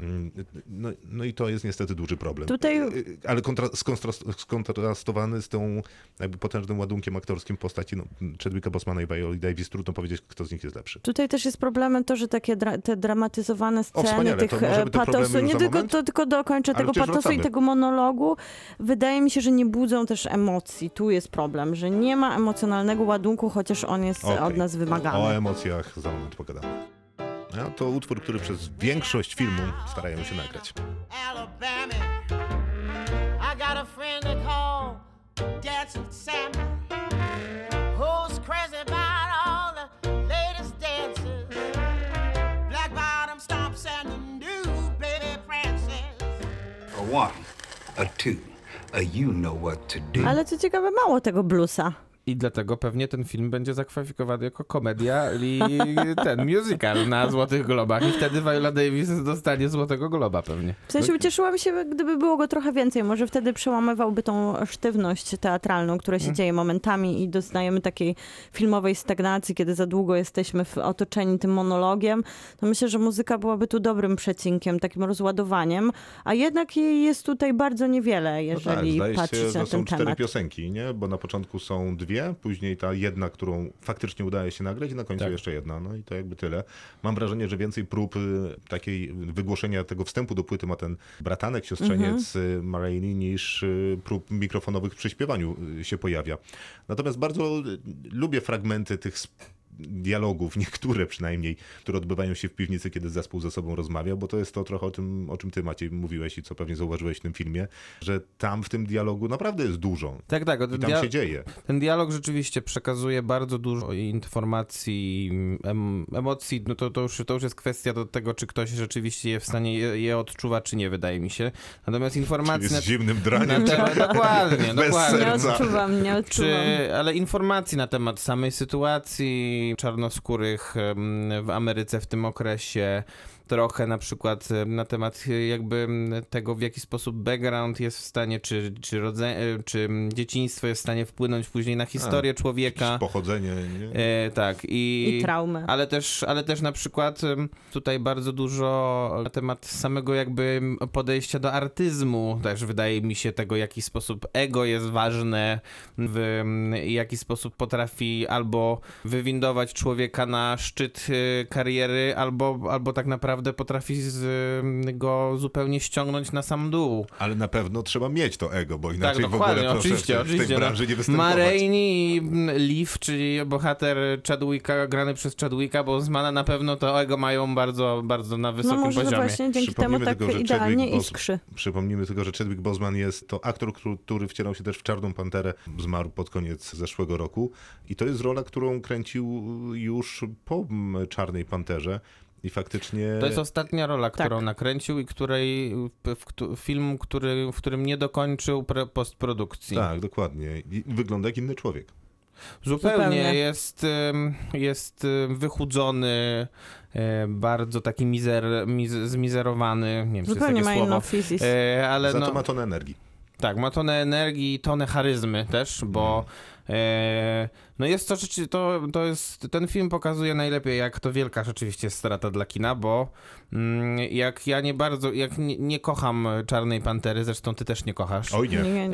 Mm, No, no i to jest niestety duży problem. Tutaj- E, Ale kontra, skontras- skontrastowany z tą jakby potężnym ładunkiem aktorskim postaci no, Chadwicka Bosmana i Viola Davis, trudno powiedzieć, kto z nich jest lepszy. Tutaj też jest problemem to, że takie dra te dramatyzowane sceny wspaniale, tych e, patosu, nie tylko, to, tylko dokończę Ale tego patosu i wracamy. tego monologu, wydaje mi się, że nie budzą też emocji. Tu jest problem, że nie ma emocjonalnego ładunku, chociaż on jest Okej. od nas wymagany. O emocjach za moment pogadamy. A to utwór, który przez większość filmu starają się nagrać. Alabama. One, a two, a you know what to do. Ale co ciekawe, mało tego bluesa. I dlatego pewnie ten film będzie zakwalifikowany jako komedia i ten musical na Złotych Globach. I wtedy Viola Davis dostanie Złotego Globa pewnie. W sensie ucieszyłam się, gdyby było go trochę więcej. Może wtedy przełamywałby tą sztywność teatralną, która się dzieje momentami i doznajemy takiej filmowej stagnacji, kiedy za długo jesteśmy otoczeni tym monologiem. To myślę, że muzyka byłaby tu dobrym przecinkiem, takim rozładowaniem, a jednak jej jest tutaj bardzo niewiele, jeżeli no tak, patrzeć się, na że są ten cztery temat. piosenki, nie? Bo na początku są dwie, później ta jedna, którą faktycznie udaje się nagrać i na końcu Tak. jeszcze jedna. No i to jakby tyle. Mam wrażenie, że więcej prób y, takiej wygłoszenia tego wstępu do płyty ma ten bratanek, siostrzeniec Mhm. y, Marini niż y, prób mikrofonowych przy śpiewaniu się pojawia. Natomiast bardzo lubię fragmenty tych dialogów, niektóre przynajmniej, które odbywają się w piwnicy, kiedy zespół ze sobą rozmawia, bo to jest to trochę o tym, o czym ty Maciej mówiłeś i co pewnie zauważyłeś w tym filmie, że tam w tym dialogu naprawdę jest dużo. Tak, tak. o I ten tam dia- się dzieje. Ten dialog rzeczywiście przekazuje bardzo dużo informacji, em, emocji. No to, to, już, to już jest kwestia do tego, czy ktoś rzeczywiście je w stanie je, je odczuwa, czy nie, wydaje mi się. Natomiast informacji Jest na, zimnym na draniem. temat, dokładnie, Bez dokładnie. Nie odczuwam, nie Czy, odczuwam. ale informacji na temat samej sytuacji czarnoskórych w Ameryce w tym okresie, trochę na przykład em, na temat e, jakby tego, w jaki sposób background jest w stanie, czy, czy, rodze, e, czy dzieciństwo jest w stanie wpłynąć później na historię człowieka. Pochodzenie, nie? E, tak, i, I traumy. ale też, ale też na przykład tutaj bardzo dużo na temat samego jakby podejścia do artyzmu też wydaje mi się tego, w jaki sposób ego jest ważne, w jaki sposób potrafi albo wywindować człowieka na szczyt e, kariery, albo, albo tak naprawdę potrafi z, go zupełnie ściągnąć na sam dół. Ale na pewno trzeba mieć to ego, bo inaczej tak, w ogóle proszę oczywiście, w, tej- oczywiście. w tej branży nie no. występować. Ma Rainey i mm, Leaf, czyli bohater Chadwicka, grany przez Chadwicka Bosmana, na pewno to ego mają bardzo, bardzo na No wysokim może poziomie. właśnie dzięki temu Przypomnijmy tak tylko, że idealnie Chadwick Bos- iskrzy. Przypomnijmy tylko, że Chadwick Boseman jest to aktor, który, który wcielał się też w Czarną Panterę. Zmarł pod koniec zeszłego roku. I to jest rola, którą kręcił już po mm, Czarnej Panterze. I faktycznie... To jest ostatnia rola, którą Tak. nakręcił i której w, film, który, w którym nie dokończył pre, postprodukcji. Tak, dokładnie. I wygląda jak inny człowiek. Zupełnie, Zupełnie. jest, jest wychudzony, bardzo taki mizer, miz, zmizerowany, nie wiem, czy Zupełnie jest ma takie inną słowo. fizis. E, ale Za no, to ma tonę energii. Tak, ma tonę energii, tonę charyzmy też, bo e, no jest to, rzeczy, to, to jest, ten film pokazuje najlepiej, jak to wielka rzeczywiście strata dla kina, bo jak ja nie bardzo, jak nie, nie kocham Czarnej Pantery, zresztą ty też nie kochasz. Oj nie. Nie,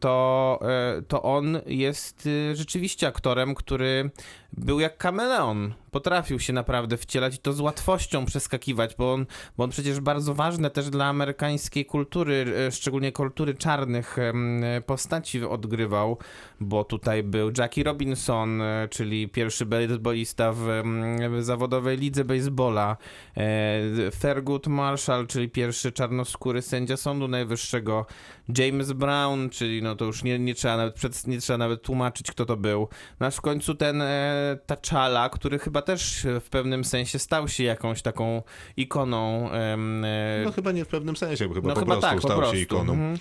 to, e, to on jest y, rzeczywiście aktorem, który był jak kameleon. Potrafił się naprawdę wcielać i to z łatwością przeskakiwać, bo on, bo on przecież bardzo ważne też dla amerykańskiej kultury, e, szczególnie kultury czarnych postaci odgrywał, bo tutaj był Jackie Robinson, e, czyli pierwszy baseballista w em, zawodowej lidze baseballa, Thurgood Marshall, czyli pierwszy czarnoskóry sędzia Sądu Najwyższego, James Brown, czyli no to już nie, nie, trzeba, nawet przed, nie trzeba nawet tłumaczyć, kto to był. No aż w końcu ten e, T'Challa, który chyba też w pewnym sensie stał się jakąś taką ikoną. e, No chyba nie w pewnym sensie, bo chyba no po chyba prostu tak, po stał prostu. się ikoną. Mhm.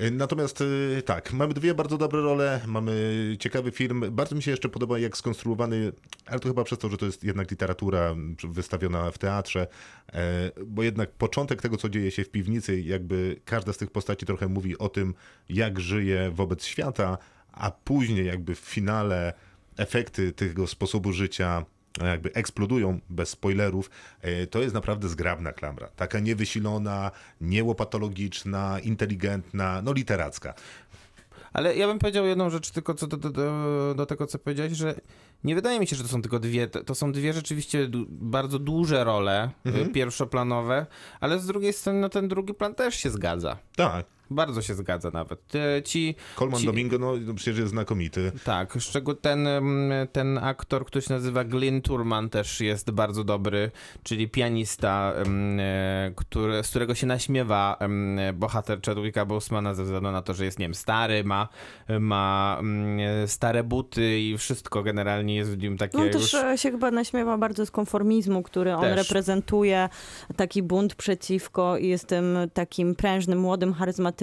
Y, Natomiast y, tak, mamy dwie bardzo dobre role, mamy ciekawy film. Bardzo mi się jeszcze podoba, jak skonstruowany, ale to chyba przez to, że to jest jednak literatura wystawiona w teatrze, e, bo jednak początek tego, co dzieje się w piwnicy, jakby każda z tych postaci trochę mówi o tym, jak żyje wobec świata, a później jakby w finale efekty tego sposobu życia e, jakby eksplodują bez spoilerów, e, to jest naprawdę zgrabna klamra. Taka niewysilona, niełopatologiczna, inteligentna, no literacka. Ale ja bym powiedział jedną rzecz tylko co do, do, do, tego, co powiedziałeś, że nie wydaje mi się, że to są tylko dwie, to są dwie rzeczywiście bardzo duże role Mhm. y, pierwszoplanowe, ale z drugiej strony no, ten drugi plan też się zgadza. Tak, Bardzo się zgadza nawet. Ci, Colman ci, Domingo, no no przecież jest znakomity. Tak, szczególnie ten, em, ten aktor, który się nazywa Glyn Turman też jest bardzo dobry, czyli pianista, em, e, który, z którego się naśmiewa em, bohater Chadwicka Bosemana ze względu na to, że jest, nie wiem, stary, ma, ma e, stare buty i wszystko generalnie jest w nim takie No już... też e, się chyba naśmiewa bardzo z konformizmu, który on Też. reprezentuje, taki bunt przeciwko i jest tym takim prężnym, młodym, charyzmatycznym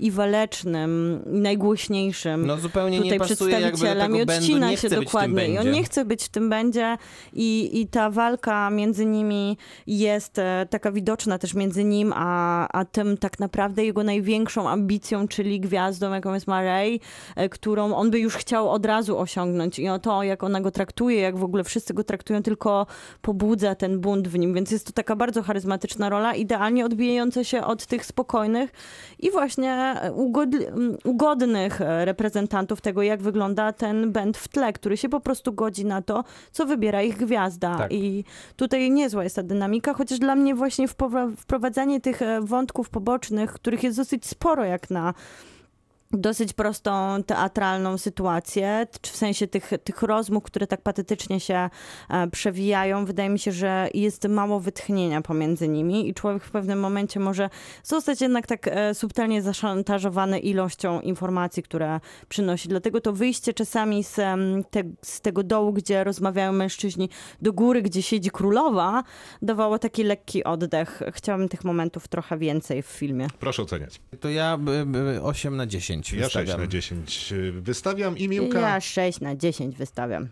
i walecznym, i najgłośniejszym. No zupełnie tutaj nie przedstawicielem tego i odcina się dokładnie. I on nie chce być w tym będzie i, i ta walka między nimi jest e, taka widoczna też między nim, a, a tym tak naprawdę jego największą ambicją, czyli gwiazdą, jaką jest Marey, e, którą on by już chciał od razu osiągnąć. I o to, jak ona go traktuje, jak w ogóle wszyscy go traktują, tylko pobudza ten bunt w nim. Więc jest to taka bardzo charyzmatyczna rola, idealnie odbijająca się od tych spokojnych i właśnie m, ugodnych e, reprezentantów tego, jak wygląda ten band w tle, który się po prostu godzi na to, co wybiera ich gwiazda. Tak. I tutaj niezła jest ta dynamika, chociaż dla mnie właśnie wprowadzanie tych e, wątków pobocznych, których jest dosyć sporo jak na dosyć prostą teatralną sytuację, w sensie tych, tych rozmów, które tak patetycznie się e, przewijają. Wydaje mi się, że jest mało wytchnienia pomiędzy nimi i człowiek w pewnym momencie może zostać jednak tak e, subtelnie zaszantażowany ilością informacji, które przynosi. Dlatego to wyjście czasami z, te, z tego dołu, gdzie rozmawiają mężczyźni, do góry, gdzie siedzi królowa, dawało taki lekki oddech. Chciałabym tych momentów trochę więcej w filmie. Proszę oceniać. To ja by, by 8 na 10 Ja 6 wystawiam. na 10 wystawiam i Miłka. Ja 6 na 10 wystawiam.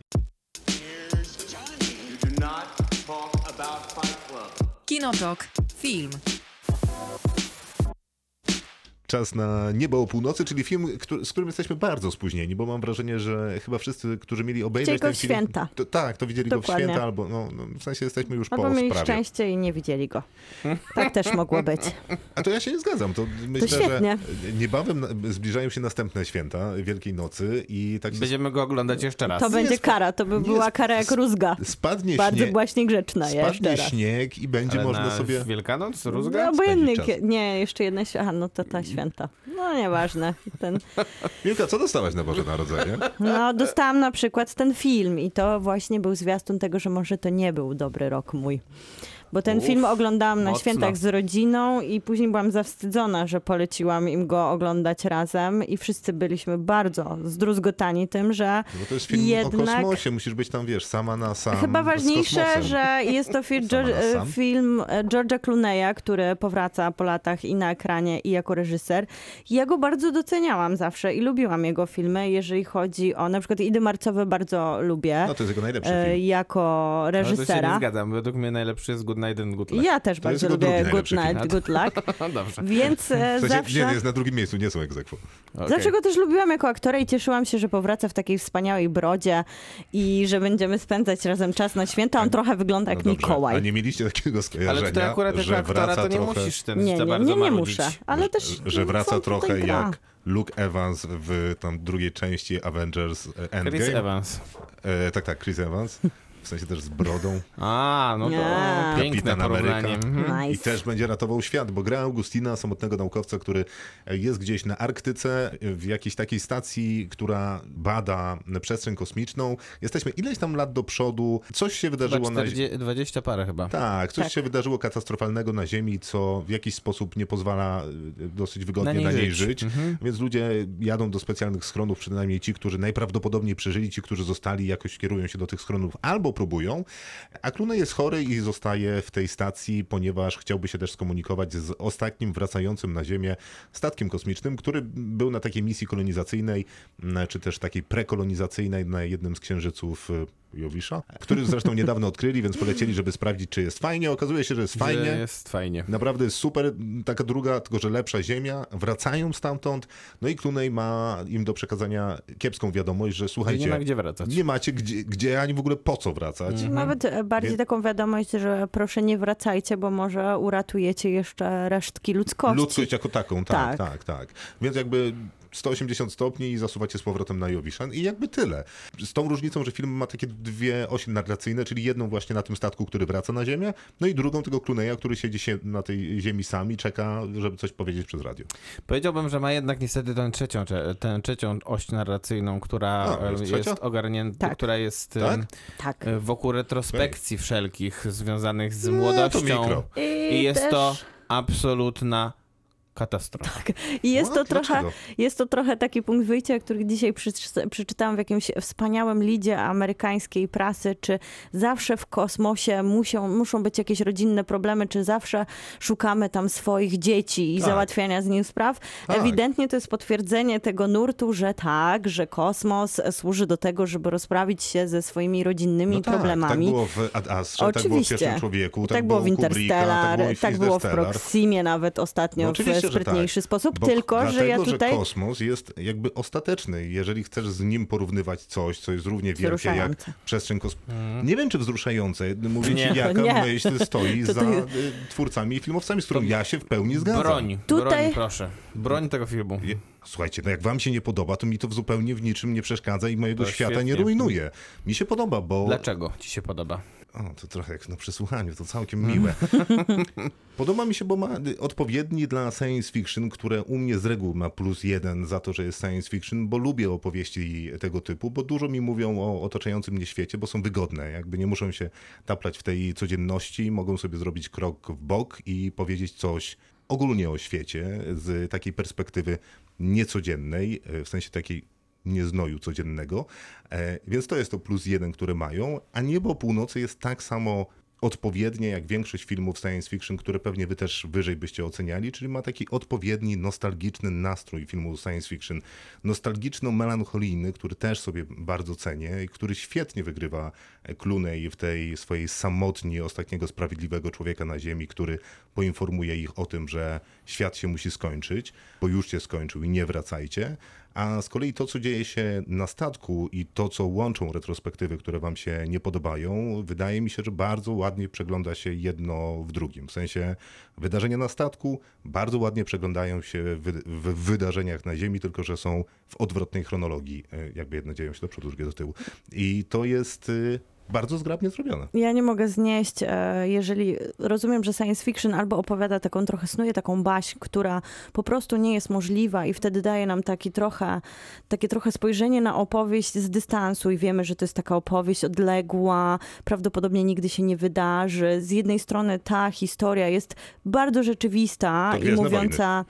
Kinotok. Film. Czas na Niebo o północy, czyli film, któ- z którym jesteśmy bardzo spóźnieni, bo mam wrażenie, że chyba wszyscy, którzy mieli obejrzeć Widzieli go ten w film... święta. To, tak, to widzieli go Dokładnie. w święta, albo no, no, w sensie jesteśmy już Albo po mieli sprawie. szczęście i nie widzieli go. Tak też mogło być. A to ja się nie zgadzam. To myślę, świetnie. że niebawem zbliżają się następne święta Wielkiej Nocy i tak się Będziemy go oglądać jeszcze raz. To będzie spo- kara, to by nie była kara jak rózga. spadnie Bardzo śnieg, właśnie grzeczna jeszcze spadnie śnieg i będzie Ale można na sobie... Wielkanoc, No, Rózga? obojętnie, czas. nie, jeszcze jedna święta, no to ta święta. No nieważne. Ten, Milka, co dostałaś na Boże Narodzenie? no dostałam na przykład ten film i to właśnie był zwiastun tego, że może to nie był dobry rok mój. Bo ten Uf, film oglądałam na mocno. świętach z rodziną i później byłam zawstydzona, że poleciłam im go oglądać razem i wszyscy byliśmy bardzo zdruzgotani tym, że No to jest film jednak... o kosmosie, musisz być tam, wiesz, sama na sam Chyba ważniejsze, że jest to film, George, film George'a Clooney'a, który powraca po latach i na ekranie, i jako reżyser. Ja go bardzo doceniałam zawsze i lubiłam jego filmy, jeżeli chodzi o na przykład Idy Marcowe bardzo lubię. No to jest jego najlepszy e, film. jako Ale to się nie reżysera. zgadzam. Według mnie najlepszy jest Good Night and Good Luck. Ja też To bardzo lubię Good najlepszy Night, film. Good Luck. No dobrze. Więc e, W sensie, zawsze... Nie, nie, jest na drugim miejscu, nie są egzekwo. Okej. Zawsze go też lubiłam jako aktora i cieszyłam się, że powraca w takiej wspaniałej brodzie i że będziemy spędzać razem czas na święta. On trochę wygląda jak No dobrze, Mikołaj. A nie mieliście takiego skojarzenia, Ale tutaj akurat jako że aktora wraca to nie trochę... musisz ten Nie, nie, bardzo nie, nie muszę, ale też... że no, wraca trochę jak Luke Evans w tam drugiej części Avengers e, Endgame. Chris Evans. E, tak, tak, Chris Evans. W sensie też z brodą. A, no to Nie. piękne Kapitan Ameryka. Mhm. I Nice. też będzie ratował świat, bo gra Augustina, samotnego naukowca, który jest gdzieś na Arktyce, w jakiejś takiej stacji, która bada przestrzeń kosmiczną. Jesteśmy ileś tam lat do przodu. Coś się Chyba wydarzyło na 40, 20 parę chyba. Tak, coś Tak. się wydarzyło katastrofalnego na Ziemi, co w jakiś sposób nie pozwala y, dosyć wygodnie Na na niej niej, żyć. żyć. Mhm. Więc ludzie jadą do specjalnych schronów, przynajmniej ci, którzy najprawdopodobniej przeżyli, ci, którzy zostali, jakoś kierują się do tych schronów albo próbują. A Clooney jest chory i zostaje w tej stacji, ponieważ chciałby się też skomunikować z ostatnim wracającym na Ziemię statkiem kosmicznym, który był na takiej misji kolonizacyjnej, czy też takiej prekolonizacyjnej na jednym z księżyców Jowisza, który zresztą niedawno odkryli, więc polecieli, żeby sprawdzić, czy jest fajnie. Okazuje się, że jest fajnie. Że jest fajnie. Naprawdę jest super, taka druga, tylko że lepsza ziemia. Wracają stamtąd, no i Clooney ma im do przekazania kiepską wiadomość, że słuchajcie, nie ma gdzie wracać. nie macie gdzie, gdzie ani w ogóle po co wracać. Nawet e, bardziej Wie- taką wiadomość, że proszę nie wracajcie, bo może uratujecie jeszcze resztki ludzkości. Ludzkość jako taką, tak, Tak. tak, tak, Więc jakby 180 stopni i zasuwacie z powrotem na Jowiszan i jakby tyle. Z tą różnicą, że film ma takie dwie osi narracyjne, czyli jedną właśnie na tym statku, który wraca na ziemię, no i drugą tego Clooney'a, który siedzi się na tej ziemi sam i czeka, żeby coś powiedzieć przez radio. Powiedziałbym, że ma jednak niestety tę trzecią, tę trzecią oś narracyjną, która A, jest jest ogarnięta, Tak. która jest Tak? Tak. e, wokół retrospekcji wszelkich związanych z No, to młodością. mikro. I jest też- to absolutna katastrofa. I jest No, to, trochę, dlaczego? jest to trochę taki punkt wyjścia, który dzisiaj przeczy- przeczytałam w jakimś wspaniałym lidzie amerykańskiej prasy, czy zawsze w kosmosie muszą, muszą być jakieś rodzinne problemy, czy zawsze szukamy tam swoich dzieci i Tak. załatwiania z nim spraw. Tak. Ewidentnie to jest potwierdzenie tego nurtu, że tak, że kosmos służy do tego, żeby rozprawić się ze swoimi rodzinnymi No tak, problemami. Tak było w Ad Astrze, tak było w Oczywiście. Pierwszym Człowieku, tak, było w Interstellar, tak było, tak było w. Proximie nawet ostatnio No w oczywiście, że sprytniejszy tak. sposób, Bo tylko że dlatego, ja tutaj... że kosmos jest jakby ostateczny. Jeżeli chcesz z nim porównywać coś, co jest równie wielkie jak przestrzeń kosmiczna. Nie wiem, czy wzruszające. Mówię Nie. ci, jaka Nie. myśl stoi To za ty- y, twórcami i filmowcami, z którą ja się w pełni zgadzam. Broń, Tutaj- broń proszę. Broń tego filmu. Je- Słuchajcie, no jak wam się nie podoba, to mi to w zupełnie w niczym nie przeszkadza i mojego To świata nie świetnie. rujnuje. Mi się podoba, bo... Dlaczego ci się podoba? O, to trochę jak na przesłuchaniu, to całkiem miłe. Podoba mi się, bo ma odpowiedni dla science fiction, które u mnie z reguły ma plus jeden za to, że jest science fiction, bo lubię opowieści tego typu, bo dużo mi mówią o otaczającym mnie świecie, bo są wygodne. Jakby nie muszą się taplać w tej codzienności, mogą sobie zrobić krok w bok i powiedzieć coś ogólnie o świecie z takiej perspektywy niecodziennej, e, w sensie takiej nieznoju codziennego. E, Więc to jest to plus jeden, które mają, a Niebo Północy jest tak samo odpowiednie jak większość filmów science fiction, które pewnie wy też wyżej byście oceniali, czyli ma taki odpowiedni, nostalgiczny nastrój filmu science fiction. Nostalgiczno-melancholijny, który też sobie bardzo cenię i który świetnie wygrywa Clooney w tej swojej samotni ostatniego sprawiedliwego człowieka na ziemi, który poinformuje ich o tym, że świat się musi skończyć, bo już się skończył i nie wracajcie. A z kolei to, co dzieje się na statku i to, co łączą retrospektywy, które wam się nie podobają, wydaje mi się, że bardzo ładnie przegląda się jedno w drugim. W sensie wydarzenia na statku bardzo ładnie przeglądają się w, wydarzeniach na Ziemi, tylko że są w odwrotnej chronologii. E, Jakby jedne dzieją się do przodu, drugie do tyłu. I to jest y, bardzo zgrabnie zrobione. Ja nie mogę znieść, e, jeżeli rozumiem, że science fiction albo opowiada taką trochę, snuje taką baśń, która po prostu nie jest możliwa i wtedy daje nam taki trochę, takie trochę spojrzenie na opowieść z dystansu i wiemy, że to jest taka opowieść odległa, prawdopodobnie nigdy się nie wydarzy. Z jednej strony ta historia jest bardzo rzeczywista i mówiąca...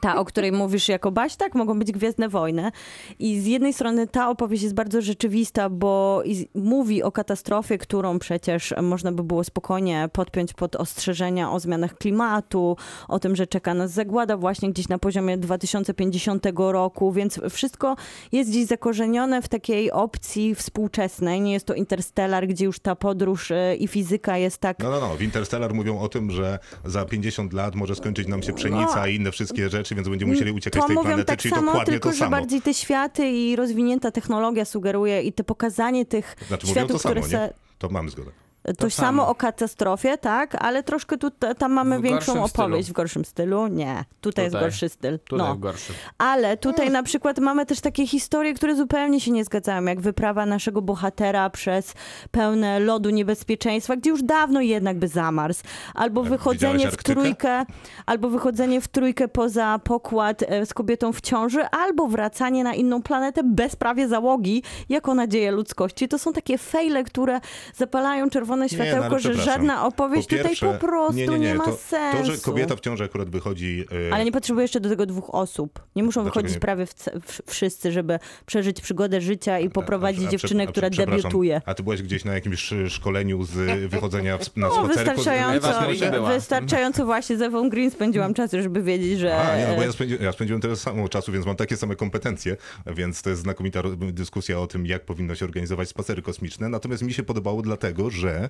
Ta, o której mówisz jako baś, tak, mogą być Gwiezdne Wojny. I z jednej strony ta opowieść jest bardzo rzeczywista, bo mówi o katastrofie, którą przecież można by było spokojnie podpiąć pod ostrzeżenia o zmianach klimatu, o tym, że czeka nas zagłada właśnie gdzieś na poziomie 2050 roku, więc wszystko jest gdzieś zakorzenione w takiej opcji współczesnej. Nie jest to Interstellar, gdzie już ta podróż y, i fizyka jest tak No, no, no. W Interstellar mówią o tym, że za 50 lat może skończyć nam się pszenica No. i inne wszystkie rzeczy, więc będziemy musieli uciekać to z tej mówią planety, tak czyli samo, dokładnie tylko to że samo. bardziej te światy i rozwinięta technologia sugeruje i te pokazanie tych Znaczy światów, to samo, które se... To mamy zgodę. To samo. samo. o katastrofie, tak, ale troszkę tu, tam mamy W większą gorszym opowieść. stylu. W gorszym stylu? Nie. Tutaj, jest Tutaj. gorszy styl. Tutaj no. w gorszym. Ale tutaj na przykład mamy też takie historie, które zupełnie się nie zgadzają, jak wyprawa naszego bohatera przez pełne lodu niebezpieczeństwa, gdzie już dawno jednak by zamarzł. Albo A wychodzenie widziałeś w Arktykę? trójkę, albo wychodzenie w trójkę poza pokład e, z kobietą w ciąży, albo wracanie na inną planetę bez prawie załogi, jako nadzieję ludzkości. To są takie fejle, które zapalają czerwone Nie, no, światełko, ale że żadna opowieść Po tutaj pierwsze- po prostu nie, nie, nie, nie. ma to, sensu. To, że kobieta w ciąży akurat wychodzi... e, Ale nie potrzebuje jeszcze do tego dwóch osób. Nie muszą Dlaczego wychodzić nie? prawie w, w, wszyscy, żeby przeżyć przygodę życia i poprowadzić a- a dziewczynę, a która przepraszam, debiutuje. A ty byłeś gdzieś na jakimś szkoleniu z wychodzenia w, na No, spacerku? wystarczająco, Green była. wystarczająco właśnie z Ewą Green spędziłam czas, żeby wiedzieć, że... A, nie, no bo ja spędziłem, ja spędziłem tyle samo czasu, więc mam takie same kompetencje, więc to jest znakomita dyskusja o tym, jak powinno się organizować spacery kosmiczne. Natomiast mi się podobało dlatego, że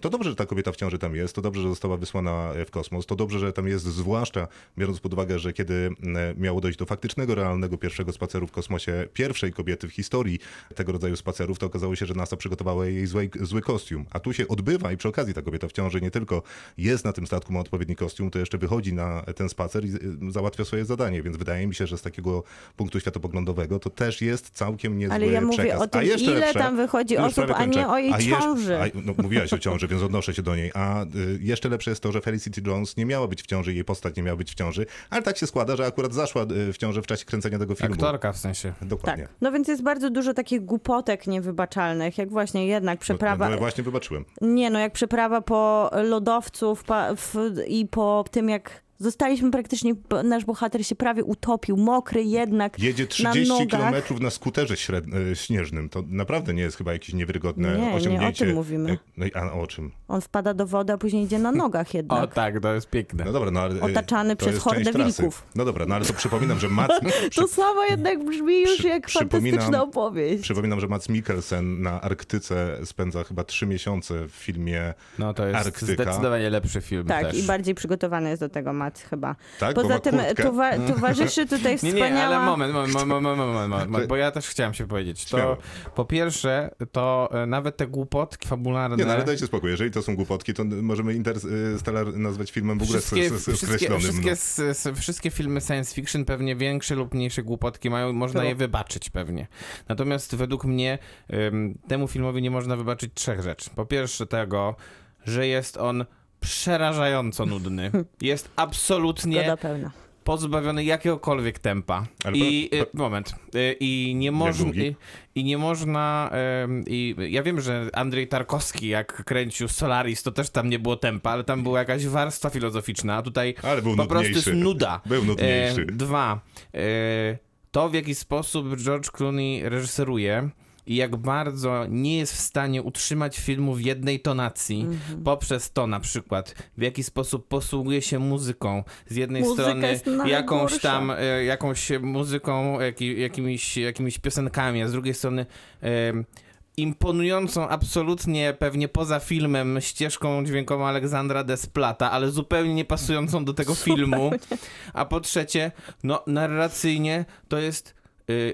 to dobrze, że ta kobieta w ciąży tam jest, to dobrze, że została wysłana w kosmos, to dobrze, że tam jest, zwłaszcza biorąc pod uwagę, że kiedy mm, miało dojść do faktycznego, realnego pierwszego spaceru w kosmosie, pierwszej kobiety w historii tego rodzaju spacerów, to okazało się, że NASA przygotowała jej zły, zły kostium. A tu się odbywa i przy okazji ta kobieta w ciąży nie tylko jest na tym statku, ma odpowiedni kostium, to jeszcze wychodzi na ten spacer i y, załatwia swoje zadanie, więc wydaje mi się, że z takiego punktu światopoglądowego to też jest całkiem niezły Ale ja mówię przekaz. o tym, ile lepsze, tam wychodzi osób, a nie o jej A jeszcze- ciąży. A, no, mówiłaś o ciąży, więc odnoszę się do niej. A y, jeszcze lepsze jest to, że Felicity Jones nie miała być w ciąży, jej postać nie miała być w ciąży, ale tak się składa, że akurat zaszła y, w ciąży w czasie kręcenia tego filmu. Aktorka w sensie. Dokładnie. Tak. No więc jest bardzo dużo takich głupotek niewybaczalnych, jak właśnie jednak przeprawa... No, no, właśnie wybaczyłem. Nie, no jak przeprawa po lodowców pa, w, i po tym, jak zostaliśmy praktycznie, nasz bohater się prawie utopił, mokry jednak, Jedzie na 30 nogach. km na skuterze e, śnieżnym. To naprawdę nie jest chyba jakieś niewiarygodne Nie, nie o osiągnięcie. tym mówimy. E, No i a o czym? On wpada do wody, a później idzie na nogach O jednak. tak, to jest piękne. No dobra, no ale... e, Otaczany to przez hordę wilków. No dobra, no ale to przypominam, że Mats... To samo jednak brzmi już jak fantastyczna opowieść. Przypominam, że Mats Mikkelsen na Arktyce spędza chyba trzy miesiące w filmie No to jest Arktyka. zdecydowanie lepszy film Tak, też. i bardziej przygotowany jest do tego Mats klimat chyba. Tak, Poza tym kurtkę. towa towarzyszy tutaj Nie, wspaniała... nie, ale moment, moment, moment, moment, moment, moment, moment bo ja też chciałem się powiedzieć. To Śmiało. po pierwsze, to e, nawet te głupotki fabularne... Nie, no ale dajcie spokój, jeżeli to są głupotki, to możemy Interstellar nazwać filmem w ogóle Wszystkie, wszystkie, skreślonym. wszystkie, no. s- s- wszystkie filmy science fiction pewnie większe lub mniejsze głupotki mają, można To- je wybaczyć pewnie. Natomiast według mnie temu filmowi nie można wybaczyć trzech rzeczy. Po pierwsze tego, że jest on przerażająco nudny. Jest absolutnie pozbawiony jakiegokolwiek tempa. Ale I y, moment. Y, I nie można. I, I nie można. I ja wiem, że Andrzej Tarkowski, jak kręcił Solaris, to też tam nie było tempa, ale tam była jakaś warstwa filozoficzna, a tutaj Ale był po prostu jest nuda. Był nudniejszy. E, dwa. E, to, w jaki sposób George Clooney reżyseruje i jak bardzo nie jest w stanie utrzymać filmu w jednej tonacji, Mhm. poprzez to na przykład, w jaki sposób posługuje się muzyką. Z jednej Muzyka strony jakąś tam, e, jakąś muzyką, jaki, jakimiś, jakimiś piosenkami, a z drugiej strony imponującą absolutnie pewnie poza filmem ścieżką dźwiękową Aleksandra Desplata, ale zupełnie nie pasującą do tego filmu. A po trzecie, no narracyjnie to jest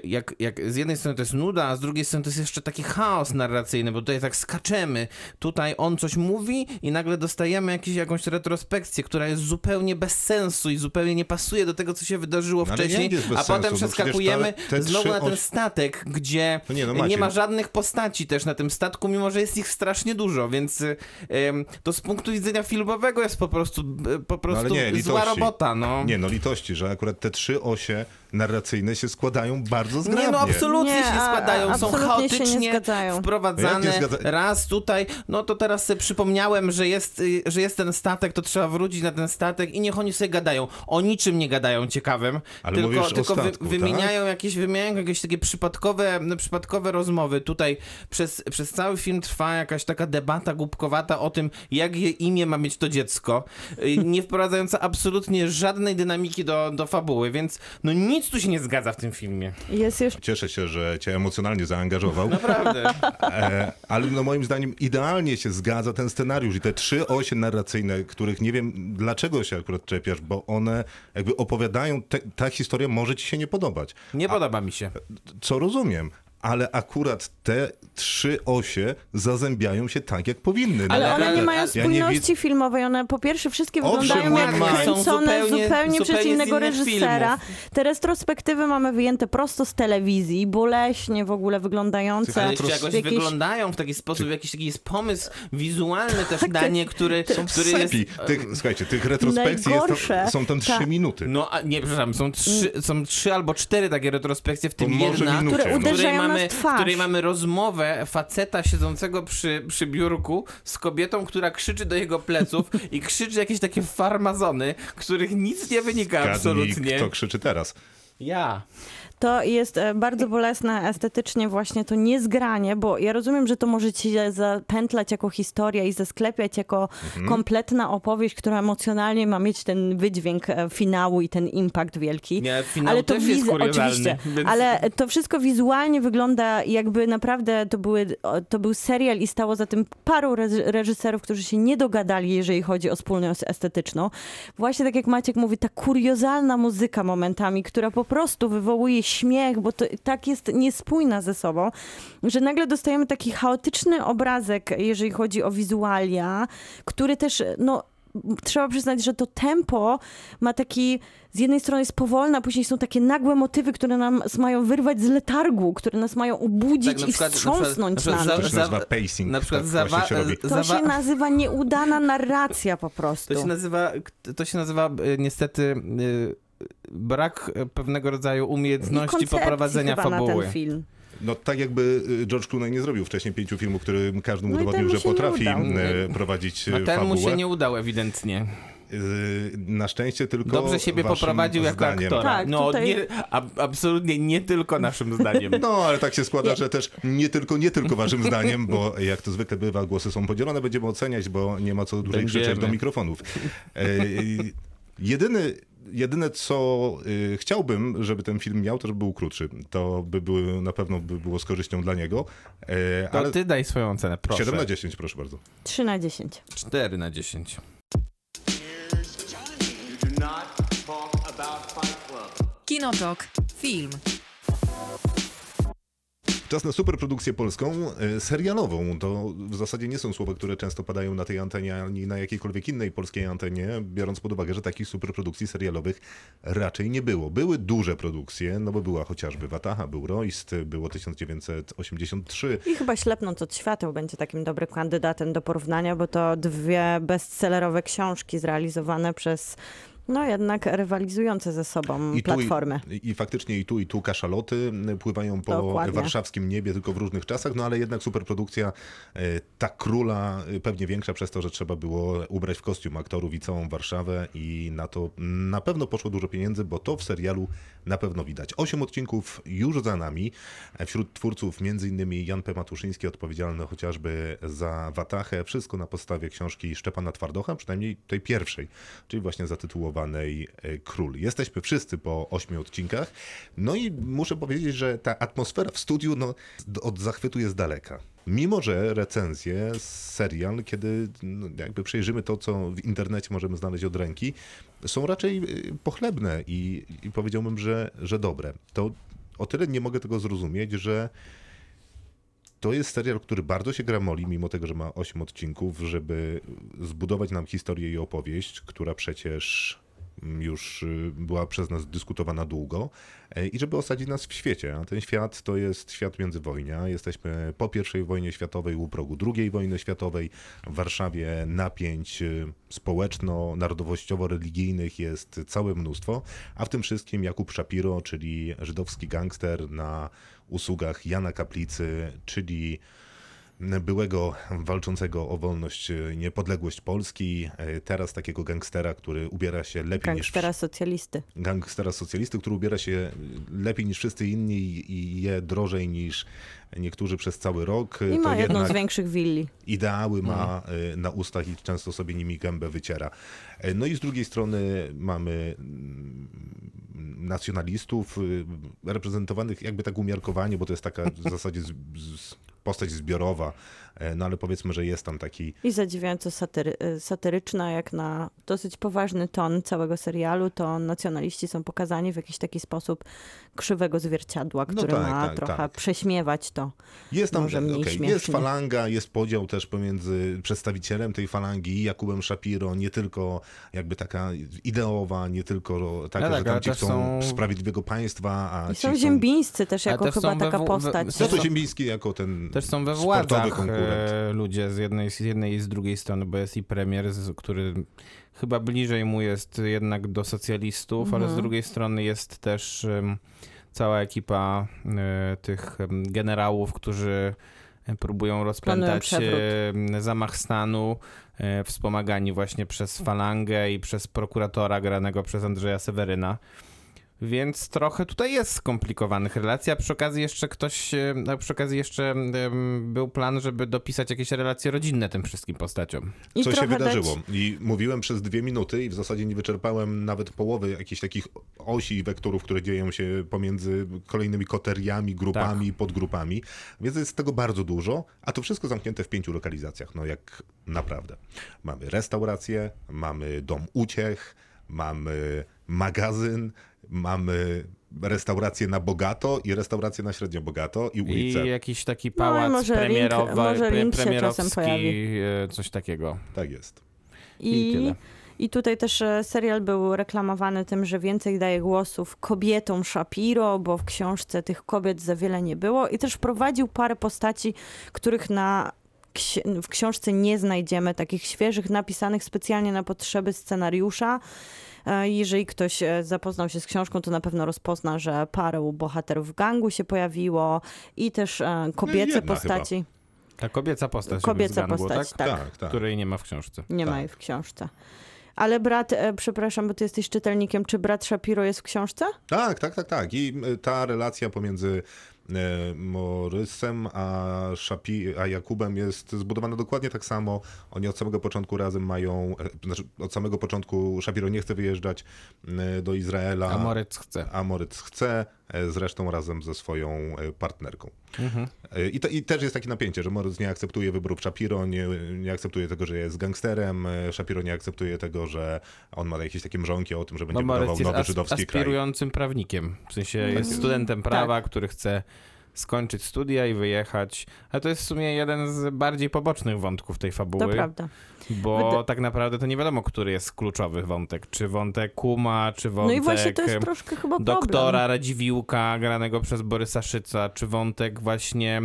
jak, jak z jednej strony to jest nuda, a z drugiej strony to jest jeszcze taki chaos narracyjny, bo tutaj tak skaczemy. Tutaj on coś mówi i nagle dostajemy jakiś, jakąś retrospekcję, która jest zupełnie bez sensu i zupełnie nie pasuje do tego, co się wydarzyło No wcześniej, a potem sensu? No przecież przeskakujemy te- te znowu na ten oś- statek, gdzie No nie, no nie ma żadnych postaci też na tym statku, mimo że jest ich strasznie dużo, więc y, ym, to z punktu widzenia filmowego jest po prostu, y, po prostu No ale nie, zła robota, no. Nie, no litości, że akurat te trzy osie narracyjne się składają bardzo zgrabnie. Nie, no absolutnie Nie, się nie a- składają, a- są absolutnie nie chaotycznie wprowadzane. nie zgadza- Raz tutaj, no to teraz sobie przypomniałem, że jest, y, że jest ten statek, to trzeba wrócić na ten statek i niech oni sobie gadają. O niczym nie gadają ciekawym, Ale tylko, tylko wy, statku, tak? wymieniają, jakieś, wymieniają jakieś takie przypadkowe, no, przypadkowe rozmowy. Tutaj przez, przez cały film trwa jakaś taka debata głupkowata o tym, jak je imię ma mieć to dziecko, y, nie wprowadzająca absolutnie żadnej dynamiki do, do fabuły, więc no nic tu się nie zgadza w tym filmie. Jest jeszcze Cieszę się, że cię emocjonalnie zaangażował, Naprawdę. e, ale no moim zdaniem idealnie się zgadza ten scenariusz i te trzy osie narracyjne, których nie wiem dlaczego się akurat czepiasz, bo one jakby opowiadają, te, ta historia może ci się nie podobać, Nie podoba mi się. co rozumiem. Ale akurat te trzy osie zazębiają się tak, jak powinny. No, Ale one nie mają ja spójności filmowej. One po pierwsze wszystkie Owszem, wyglądają jak kręcone Są zupełnie, zupełnie- przez innego reżysera. filmów. Te retrospektywy mamy wyjęte prosto z telewizji, boleśnie w ogóle wyglądające. Ale jeszcze jakoś Jakieś- wyglądają w taki sposób, jakiś taki jest pomysł wizualny też na nie, który, który jest... Tych, słuchajcie, tych retrospekcji jest tam, są tam trzy Tak. minuty. No, a nie, przepraszam, są trzy, są trzy albo cztery takie retrospekcje, w tym może jedna, minucie, Które no. uderzają mamy, w której mamy rozmowę faceta siedzącego przy, przy biurku z kobietą, która krzyczy do jego pleców i krzyczy jakieś takie farmazony, których nic nie wynika Zgadnij, absolutnie. kto krzyczy teraz. Ja. To jest e, bardzo bolesne estetycznie właśnie to niezgranie, bo ja rozumiem, że to może ci się zapętlać jako historia i zasklepiać jako Mhm. kompletna opowieść, która emocjonalnie ma mieć ten wydźwięk e, finału i ten impact wielki. Nie, finał też jest wizu- kuriozalny, Oczywiście, więc- ale to wszystko wizualnie wygląda jakby naprawdę to, były, to był serial i stało za tym paru reż- reżyserów, którzy się nie dogadali, jeżeli chodzi o spójność estetyczną. Właśnie tak jak Maciek mówi, ta kuriozalna muzyka momentami, która po prostu wywołuje śmiech, bo to tak jest niespójna ze sobą, że nagle dostajemy taki chaotyczny obrazek, jeżeli chodzi o wizualia, który też, no, trzeba przyznać, że to tempo ma taki, z jednej strony jest powolne, a później są takie nagłe motywy, które nas mają wyrwać z letargu, które nas mają obudzić Tak, na i przykład- na wstrząsnąć przykład- na na To się nazywa pacing. Na przykład tak zawa- właśnie się robi. To zawa- się nazywa nieudana narracja po prostu. To się nazywa, to się nazywa e, niestety e, brak pewnego rodzaju umiejętności poprowadzenia chyba na fabuły. ten film. No tak jakby y, George Clooney nie zrobił wcześniej pięciu filmów, który każdy mu No udowodnił, że potrafi y, prowadzić A y, ten mu fabułę. się nie udał ewidentnie. Na szczęście tylko Dobrze siebie waszym poprowadził jako zdaniem. aktora. Tak, no tutaj- nie, ab, absolutnie nie tylko naszym zdaniem. No, ale tak się składa, że też nie tylko, nie tylko waszym zdaniem, bo jak to zwykle bywa, głosy są podzielone, będziemy oceniać, bo nie ma co dłużej Będziemy. krzyczeć do mikrofonów. E, jedyny, jedyne, co y, chciałbym, żeby ten film miał, to żeby był krótszy. To by było, na pewno by było z korzyścią dla niego. Y, to ale... ty daj swoją ocenę, proszę. 7 na 10, proszę bardzo. 3 na 10. 4 na 10. Kinotok. Film. Czas na superprodukcję polską, e, serialową. To w zasadzie nie są słowa, które często padają na tej antenie, ani na jakiejkolwiek innej polskiej antenie, biorąc pod uwagę, że takich superprodukcji serialowych raczej nie było. Były duże produkcje, no bo była chociażby Wataha, był Royst, było 1983. I chyba Ślepnąc od świateł będzie takim dobrym kandydatem do porównania, bo to dwie bestsellerowe książki zrealizowane przez no jednak rywalizujące ze sobą I tu, platformy. I, I faktycznie i tu, i tu kaszaloty pływają po Dokładnie. warszawskim niebie, tylko w różnych czasach, no ale jednak superprodukcja, e, ta króla e, pewnie większa przez to, że trzeba było ubrać w kostium aktorów i całą Warszawę i na to na pewno poszło dużo pieniędzy, bo to w serialu na pewno widać. Osiem odcinków już za nami. E, Wśród twórców między innymi Jan P. Matuszyński, odpowiedzialny chociażby za Watachę. Wszystko na podstawie książki Szczepana Twardocha, przynajmniej tej pierwszej, czyli właśnie zatytułowanej e, Król. Jesteśmy wszyscy po ośmiu odcinkach. No i muszę powiedzieć, że ta atmosfera w studiu no, od zachwytu jest daleka. Mimo, że recenzje, serial, kiedy no, jakby przejrzymy to, co w internecie możemy znaleźć od ręki, są raczej y, pochlebne i, i powiedziałbym, że, że dobre. To o tyle nie mogę tego zrozumieć, że to jest serial, który bardzo się gramoli, mimo tego, że ma 8 odcinków, żeby zbudować nam historię i opowieść, która przecież już y, była przez nas dyskutowana długo e, i żeby osadzić nas w świecie. A ten świat to jest świat międzywojnia. Jesteśmy po I wojnie światowej, u progu II wojny światowej. W Warszawie napięć y, społeczno-narodowościowo-religijnych jest całe mnóstwo, a w tym wszystkim Jakub Szapiro, czyli żydowski gangster na usługach Jana Kaplicy, czyli byłego walczącego o wolność, y, niepodległość Polski, e, teraz takiego gangstera, który ubiera się lepiej niż Gangstera socjalisty. gangstera socjalisty, który ubiera się lepiej niż wszyscy inni i- je drożej niż niektórzy przez cały rok. I ma jedną z większych willi. ideały ma y, na ustach i często sobie nimi gębę wyciera. E, No i z drugiej strony mamy mm, nacjonalistów reprezentowanych jakby tak umiarkowanie, bo to jest taka w zasadzie z, z, postać zbiorowa, no ale powiedzmy, że jest tam taki I zadziwiająco satyry, y, satyryczna, jak na dosyć poważny ton całego serialu, to nacjonaliści są pokazani w jakiś taki sposób krzywego zwierciadła, No który tak, ma tak, trochę tak. prześmiewać to. Jest tam, Może mniej śmiesznie. jest falanga, jest podział też pomiędzy przedstawicielem tej falangi i Jakubem Szapiro, nie tylko jakby taka ideowa, nie tylko taka, No tak, że tam ci chcą są- sprawiedliwego państwa, a I ci są ziembińscy też jako też chyba taka w- postać. No to Ziembiński jako ten Też są we sportowy władzach konkurent. E, ludzie z jednej, z jednej i z drugiej strony, bo jest i premier, który chyba bliżej mu jest jednak do socjalistów, ale z Mhm. drugiej strony jest też cała ekipa e, tych generałów, którzy e, próbują rozpętać zamach stanu, wspomagani właśnie przez falangę i przez prokuratora granego przez Andrzeja Seweryna. Więc trochę tutaj jest skomplikowanych relacji, a przy okazji jeszcze ktoś, e, a przy okazji jeszcze był plan, żeby dopisać jakieś relacje rodzinne tym wszystkim postaciom. I co się wydarzyło. Dać, I mówiłem przez dwie minuty i w zasadzie nie wyczerpałem nawet połowy jakichś takich osi i wektorów, które dzieją się pomiędzy kolejnymi koteriami, grupami, podgrupami. Więc jest tego bardzo dużo, a to wszystko zamknięte w pięciu lokalizacjach. No jak naprawdę. Mamy restaurację, mamy dom uciech, mamy magazyn, mamy restaurację na bogato i restaurację na średnio bogato i ulicę. I jakiś taki No pałac może link- premierowy, może pre- link się premierowski, e, coś takiego. Tak jest. I I, tyle. I tutaj też e, serial był reklamowany tym, że więcej daje głosów kobietom Shapiro, bo w książce tych kobiet za wiele nie było. I też wprowadził parę postaci, których na w książce nie znajdziemy, takich świeżych, napisanych specjalnie na potrzeby scenariusza. E, Jeżeli ktoś e, zapoznał się z książką, to na pewno rozpozna, że parę bohaterów gangu się pojawiło i też e, kobiece jedna postaci. Ta kobieca postać. Kobieca postać, tak? tak. Tak, tak. Której nie ma w książce. Nie ma Tak. jej w książce. Ale brat, e, przepraszam, bo ty jesteś czytelnikiem, czy brat Shapiro jest w książce? Tak, tak, tak, tak. I y, ta relacja pomiędzy e, Morysem, a, Szapi, a Jakubem jest zbudowana dokładnie tak samo. Oni od samego początku razem mają, e, znaczy od samego początku Shapiro nie chce wyjeżdżać e, do Izraela. A Moritz chce. A Moritz chce, e, zresztą razem ze swoją e, partnerką. Mhm. E, I, to, I też jest takie napięcie, że Moritz nie akceptuje wyborów Shapiro, nie, nie akceptuje tego, że jest gangsterem, e, Shapiro nie akceptuje tego, że on ma jakieś takie mrzonki o tym, że będzie No budował nowy as- żydowski kraj. aspirującym prawnikiem. W sensie jest studentem prawa, który chce skończyć studia i wyjechać. Ale to jest w sumie jeden z bardziej pobocznych wątków tej fabuły. To prawda. Bo Wyda- tak naprawdę to nie wiadomo, który jest kluczowy wątek. Czy wątek Kuma, czy wątek No i właśnie to jest troszkę chyba doktora problem. Radziwiłka, granego przez Borysa Szyca, czy wątek właśnie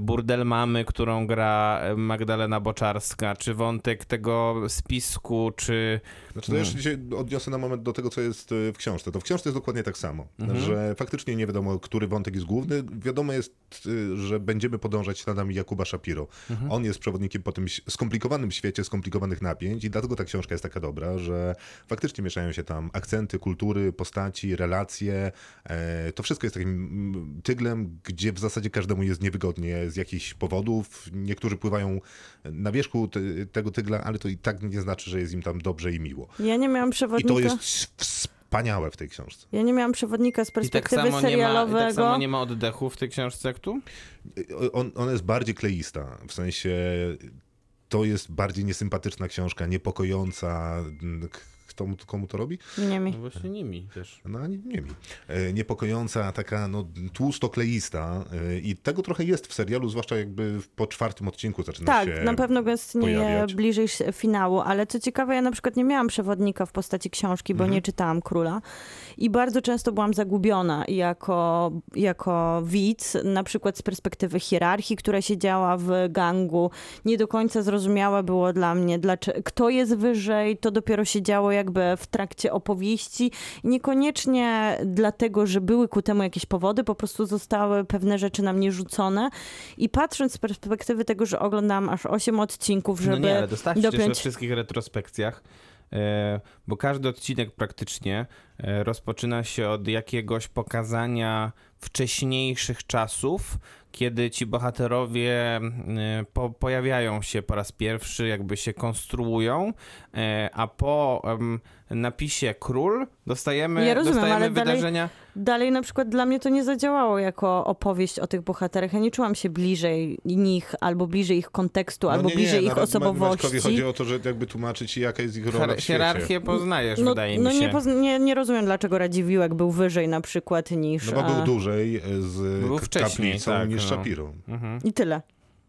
burdel mamy, którą gra e, Magdalena Boczarska, czy wątek tego spisku, czy... Znaczy, to jeszcze się odniosę na moment do tego, co jest y, w książce. To w książce jest dokładnie tak samo, że faktycznie nie wiadomo, który wątek jest główny. Wiadomo jest, y, że będziemy podążać śladami Jakuba Shapiro. On jest przewodnikiem po tym skomplikowanym świecie skomplikowanych napięć i dlatego ta książka jest taka dobra, że faktycznie mieszają się tam akcenty, kultury, postaci, relacje. E, To wszystko jest takim tyglem, gdzie w zasadzie każdemu jest niewygodnie z jakichś powodów. Niektórzy pływają na wierzchu te- tego tygla, ale to i tak nie znaczy, że jest im tam dobrze i miło. Ja nie miałam I przewodnika. to jest wspaniałe w tej książce. Ja nie miałam przewodnika z I tak, perspektywy samo nie ma, I serialowego. tak samo nie ma oddechu w tej książce jak tu? On, ona jest bardziej kleista, w sensie to jest bardziej niesympatyczna książka, niepokojąca. Kto, mu- komu to robi? Nie mi. No właśnie nimi też. No nie, nie mi. E, Niepokojąca, taka no, tłusto-kleista e, i tego trochę jest w serialu, zwłaszcza jakby po czwartym odcinku zaczyna Tak, się na pewno gęstnieje pojawiać. bliżej finału, ale co ciekawe, ja na przykład nie miałam przewodnika w postaci książki, bo Mhm. nie czytałam Króla i bardzo często byłam zagubiona jako, jako widz, na przykład z perspektywy hierarchii, która się działa w gangu. Nie do końca zrozumiałe było dla mnie, dlaczego, kto jest wyżej, to dopiero się działo jakby w trakcie opowieści. Niekoniecznie dlatego, że były ku temu jakieś powody, po prostu zostały pewne rzeczy na mnie rzucone i patrząc z perspektywy tego, że oglądam aż 8 odcinków, żeby no nie, ale dopiąć... wszystkich retrospekcjach, bo każdy odcinek praktycznie e, rozpoczyna się od jakiegoś pokazania wcześniejszych czasów, kiedy ci bohaterowie e, po, pojawiają się po raz pierwszy, jakby się konstruują, e, a po napisie król dostajemy, Ja rozumiem, dostajemy ale dalej- wydarzenia. Dalej na przykład dla mnie to nie zadziałało jako opowieść o tych bohaterach. Ja nie czułam się bliżej nich, albo bliżej ich kontekstu, albo No nie, nie, bliżej ich nawet Ma- osobowości. Maćkowi chodzi o to, że jakby tłumaczyć jaka jest ich rola w świecie. hierarchię poznajesz, No, wydaje no mi się. nie, pozna- nie, nie rozumiem, dlaczego Radziwiłek był wyżej na przykład niż... No bo był e, dłużej z Był kaplicą tak, niż no. Shapiro. I tyle.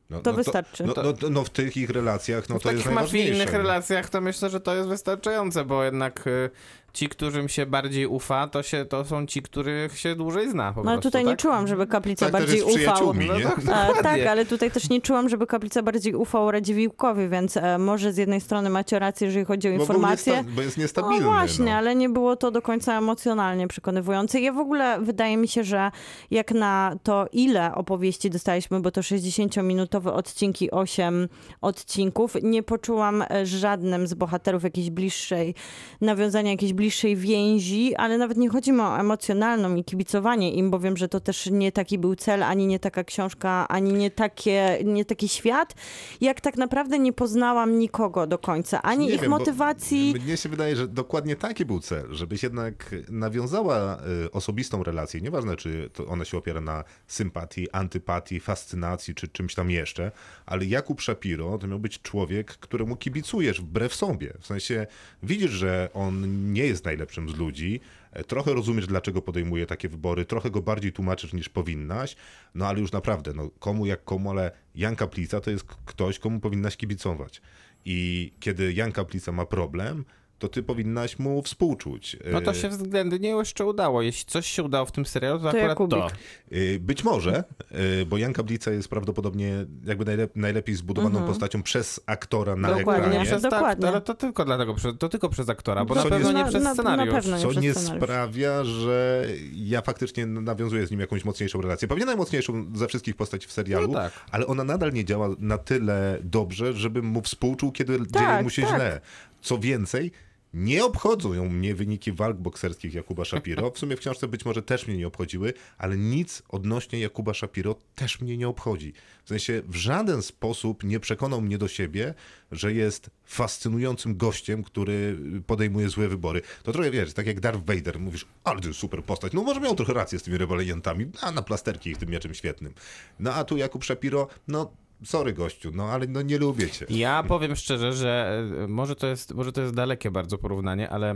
No, To no wystarczy. No, no, no w tych ich relacjach, no w to jest takich najważniejsze. mafijnych relacjach to myślę, że to jest wystarczające, bo jednak y, ci, którym się bardziej ufa, to, się, to są ci, których się dłużej zna po No prostu, tutaj nie tak? czułam, żeby Kaplica Tak, bardziej ufał. No nie? tak, E, tak, ale tutaj też nie czułam, żeby Kaplica bardziej ufał Radziwiłkowi, więc e, może z jednej strony macie rację, jeżeli chodzi o Bo, informacje. niesta- bo jest niestabilny. No właśnie, no. ale nie było to do końca emocjonalnie przekonywujące. Ja w ogóle wydaje mi się, że jak na to, ile opowieści dostaliśmy, bo to 60-minutowe odcinki, 8 odcinków, nie poczułam e, żadnym z bohaterów jakiejś bliższej, nawiązania jakiejś bliższej więzi, ale nawet nie chodzi mi o emocjonalną i kibicowanie im, bo wiem, że to też nie taki był cel, ani nie taka książka, ani nie, takie, nie taki świat, jak tak naprawdę nie poznałam nikogo do końca, ani Nie ich wiem, motywacji. Mnie się wydaje, że dokładnie taki był cel, żebyś jednak nawiązała y, osobistą relację. Nieważne, czy to ona się opiera na sympatii, antypatii, fascynacji, czy czymś tam jeszcze, ale Jakub Shapiro to miał być człowiek, któremu kibicujesz wbrew sobie. W sensie widzisz, że on nie jest najlepszym z ludzi, e, trochę rozumiesz, dlaczego podejmuje takie wybory, trochę go bardziej tłumaczysz niż powinnaś, no ale już naprawdę, no komu jak komu, ale Jan Kaplica to jest ktoś, komu powinnaś kibicować. I kiedy Jan Kaplica ma problem, to ty powinnaś mu współczuć. No to E, się względnie jeszcze udało. Jeśli coś się udało w tym serialu, to, To akurat Jakubik. to. e, Być może, e, bo Jan Kaplica jest prawdopodobnie jakby najlep- najlepiej zbudowaną postacią przez aktora na Dokładnie. Nie ekranie. przez tak, Dokładnie. ale to tylko dlatego, przez- to tylko przez aktora, bo Co na pewno nie- nie na- przez na- na scenariusz. pewno nie Co przez nie scenariusz. sprawia, że ja faktycznie nawiązuję z nim jakąś mocniejszą relację. Pewnie najmocniejszą ze wszystkich postaci w serialu, No tak. ale ona nadal nie działa na tyle dobrze, żebym mu współczuł, kiedy dzieje mu się tak. źle. Co więcej, Nie obchodzą mnie wyniki walk bokserskich Jakuba Shapiro. W sumie w książce być może też mnie nie obchodziły, ale nic odnośnie Jakuba Shapiro też mnie nie obchodzi. W sensie w żaden sposób nie przekonał mnie do siebie, że jest fascynującym gościem, który podejmuje złe wybory. To trochę wiesz, tak jak Darth Vader, mówisz, ale to jest super postać. No może miał trochę rację z tymi rebeliantami, a na plasterki ich tym mieczem świetnym. No a tu Jakub Shapiro, no sorry gościu, no ale no nie lubię cię. Ja powiem szczerze, że e, może to jest, może to jest dalekie bardzo porównanie, ale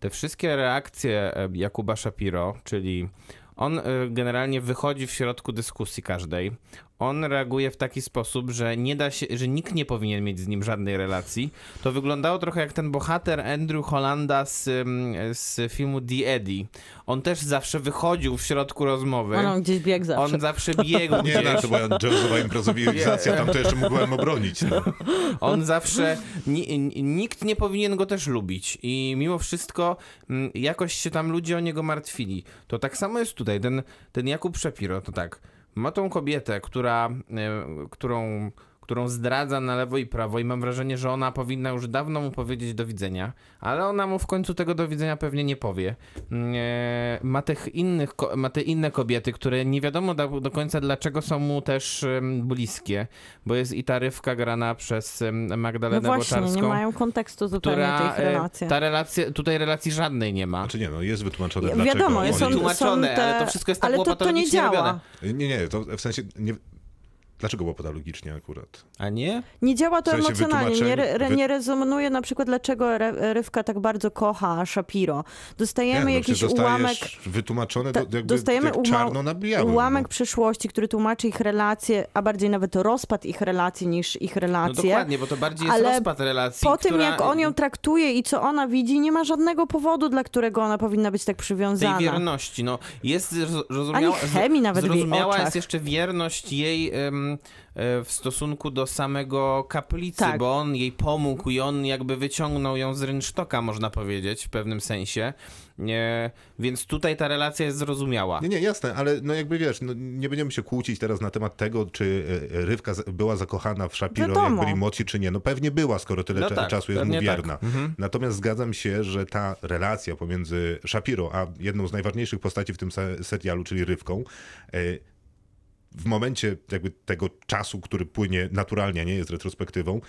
te wszystkie reakcje e, Jakuba Shapiro, czyli on e, generalnie wychodzi w środku dyskusji każdej. On reaguje w taki sposób, że nie da się, że nikt nie powinien mieć z nim żadnej relacji. To wyglądało trochę jak ten bohater Andrew Hollanda z, ym, z filmu The Eddie. On też zawsze wychodził w środku rozmowy. On gdzieś biegł zawsze. On zawsze biegł Nie, gdzieś. no, to była jazzowa improwizacja, tam to jeszcze mógłbym obronić. No. On zawsze, ni, ni- nikt nie powinien go też lubić i mimo wszystko mm, jakoś się tam ludzie o niego martwili. To tak samo jest tutaj, ten, ten Jakub Szapiro, to tak, ma tą kobietę, która, e, którą, którą zdradza na lewo i prawo i mam wrażenie, że ona powinna już dawno mu powiedzieć do widzenia, ale ona mu w końcu tego do widzenia pewnie nie powie. Mm, E, ma, tych innych, ma te inne kobiety, które nie wiadomo do, do końca dlaczego są mu też bliskie, bo jest i ta Rywka grana przez No Magdalenę właśnie, nie Boczarską, mają kontekstu zupełnie która tych e, relacji. ta relacja, tutaj relacji żadnej nie ma. Znaczy nie, no jest wytłumaczone Ja- dlaczego. Wiadomo, są, Wytłumaczone, te... ale to wszystko jest tak ale to, to nie działa. robione. Nie, nie, to w sensie nie... Dlaczego łopatologicznie akurat? A nie? Nie działa to W sensie emocjonalnie, nie, re, nie rezonuje na przykład dlaczego Rywka tak bardzo kocha Shapiro. Dostajemy no, jakiś ułamek... wytłumaczone Ta, jakby dostajemy jak czarno na białym. ułamek no. przeszłości, który tłumaczy ich relacje, a bardziej nawet rozpad ich relacji niż ich No relacje. dokładnie, bo to bardziej jest ale rozpad relacji, po tym, która... jak on ją traktuje i co ona widzi, nie ma żadnego powodu, dla którego ona powinna być tak tej przywiązana. wierności, no jest zroz- Ani zrozumiała, chemii nawet w jej zrozumiała oczach. jest jeszcze wierność jej em, e, w stosunku do samego kaplicy, Tak. bo on jej pomógł i on jakby wyciągnął ją z rynsztoka, można powiedzieć, w pewnym sensie. Nie, więc tutaj ta relacja jest zrozumiała. Nie, nie, jasne, ale no jakby wiesz, no nie będziemy się kłócić teraz na temat tego, czy e, Rywka z- była zakochana w Shapiro, jak Wiadomo. byli młodsi, czy nie. No pewnie była, skoro tyle No tak, czasu jest mu tak. wierna. Natomiast zgadzam się, że ta relacja pomiędzy Shapiro, a jedną z najważniejszych postaci w tym se- serialu, czyli Rywką, e, w momencie jakby tego czasu, który płynie naturalnie, a nie jest retrospektywą,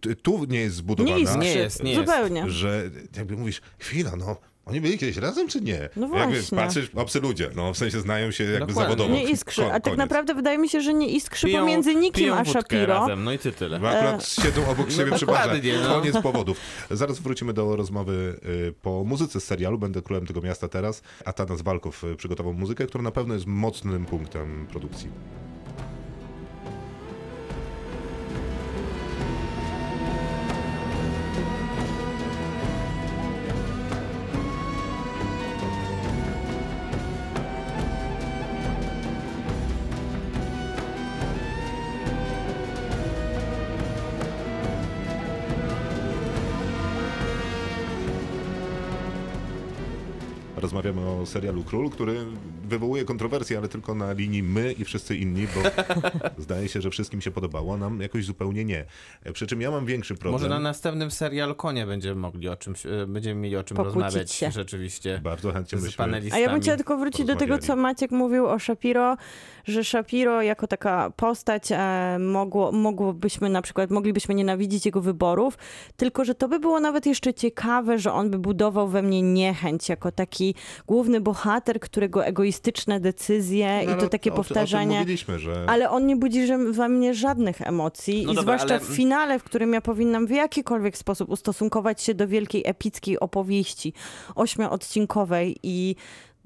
t- tu nie jest zbudowana, Nie iskrzy. Nie jest, nie jest. Zupełnie. że jakby mówisz, chwila, no, oni byli kiedyś razem, czy nie? No Jakby właśnie. patrzysz, obcy ludzie, no w sensie znają się jakby Dokładnie. zawodowo. Nie iskrzy, a tak naprawdę wydaje mi się, że nie iskrzy Piją- pomiędzy nikim a Shapiro. razem, no i ty tyle. Bo akurat siedzą obok siebie przy barze. no. Koniec powodów. Zaraz wrócimy do rozmowy y, po muzyce z serialu. Będę królem tego miasta teraz. A Tanas Walkow y, przygotował muzykę, która na pewno jest mocnym punktem produkcji. Serialu Król, który wywołuje kontrowersje, ale tylko na linii my i wszyscy inni, bo zdaje się, że wszystkim się podobało, nam jakoś zupełnie nie. Przy czym ja mam większy problem. Może na następnym serialu Konie będziemy mogli o czymś, e, będziemy mieli o czym Pokłócić rozmawiać się. rzeczywiście Bardzo chętnie z byśmy... panelistami. A ja bym chciała tylko wrócić do tego, co Maciek mówił o Shapiro, że Shapiro jako taka postać e, mogło, mogłobyśmy na przykład, moglibyśmy nienawidzić jego wyborów, tylko że to by było nawet jeszcze ciekawe, że on by budował we mnie niechęć jako taki główny bohater, którego egoistyczne decyzje No, i to takie o, O tym powtarzanie... mówiliśmy, że... Ale on nie budzi że- we mnie żadnych emocji No i dobra, zwłaszcza ale- w finale, w którym ja powinnam w jakikolwiek sposób ustosunkować się do wielkiej epickiej opowieści ośmioodcinkowej i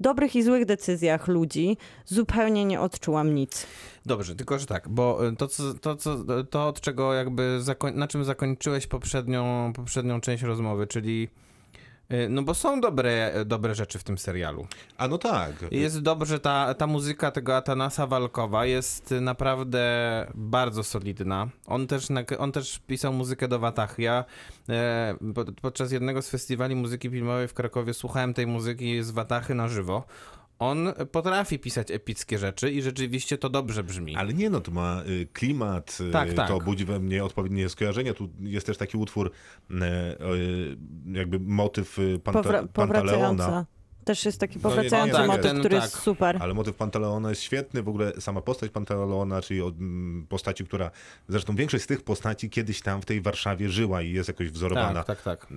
dobrych i złych decyzjach ludzi, zupełnie nie odczułam nic. Dobrze, tylko że tak, bo y, to, co, to, co, to od czego jakby, na czym zakończyłeś poprzednią, poprzednią część rozmowy, czyli no bo są dobre, dobre rzeczy w tym serialu. A no tak. Jest dobrze, ta, ta muzyka tego Atanasa Walkowa jest naprawdę bardzo solidna. On też, on też pisał muzykę do Watach. Ja e, po- podczas jednego z festiwali muzyki filmowej w Krakowie słuchałem tej muzyki z Watachy na żywo. On potrafi pisać epickie rzeczy i rzeczywiście to dobrze brzmi. Ale nie, no to ma y, klimat, y, Tak, tak. to budzi we mnie odpowiednie skojarzenia. Tu jest też taki utwór, e, jakby motyw y, Panta- Powra- Pantaleona. Też jest taki No powracający tak, motyw, ten- który tak. jest super. Ale motyw Pantaleona jest świetny, w ogóle sama postać Pantaleona, czyli od, mm, postaci, która, zresztą większość z tych postaci kiedyś tam w tej Warszawie żyła i jest jakoś wzorowana Tak, tak, tak.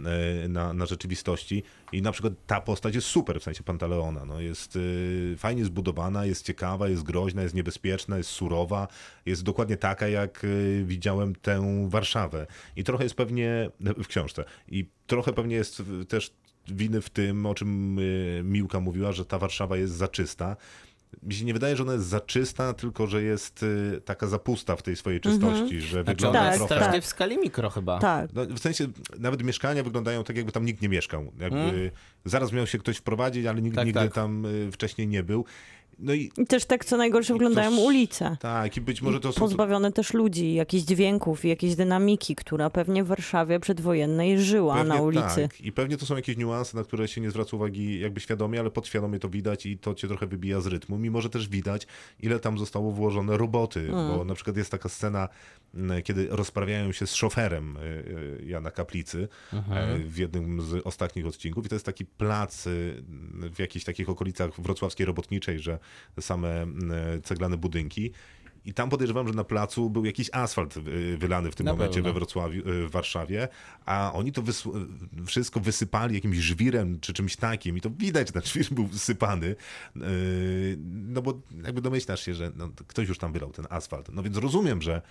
e, Na, na rzeczywistości. I na przykład ta postać jest super w sensie Pantaleona. No, jest y, fajnie zbudowana, jest ciekawa, jest groźna, jest niebezpieczna, jest surowa, jest dokładnie taka, jak y, widziałem tę Warszawę. I trochę jest pewnie w książce. I trochę pewnie jest też winy w tym, o czym y, Miłka mówiła, że ta Warszawa jest zaczysta. Mi się nie wydaje, że ona jest zaczysta, tylko że jest y, taka zapusta w tej swojej czystości, że Znaczy wygląda ona Tak, jest trochę... strasznie w skali mikro chyba. Tak. No, w sensie nawet mieszkania wyglądają tak, jakby tam nikt nie mieszkał. Jakby Zaraz miał się ktoś wprowadzić, ale nikt Tak, nigdy tak. tam y, wcześniej nie był. No i I też tak co najgorsze wyglądają ulice. tak, i być może to są... Pozbawione też ludzi, jakichś dźwięków i jakiejś dynamiki, która pewnie w Warszawie przedwojennej żyła Pewnie na ulicy. Tak. I pewnie to są jakieś niuanse, na które się nie zwraca uwagi jakby świadomie, ale podświadomie to widać i to cię trochę wybija z rytmu, mimo że też widać, ile tam zostało włożone roboty, bo na przykład jest taka scena, kiedy rozprawiają się z szoferem y, y, Jana Kaplicy e, w jednym z ostatnich odcinków i to jest taki plac w jakichś takich okolicach wrocławskiej robotniczej, że same ceglane budynki. I tam podejrzewam, że na placu był jakiś asfalt wylany w tym Na momencie pewno. we Wrocławiu, w Warszawie, a oni to wszystko wysypali jakimś żwirem czy czymś takim i to widać, ten żwir był wysypany, no bo jakby domyślasz się, że no, ktoś już tam wylał ten asfalt. No więc rozumiem, że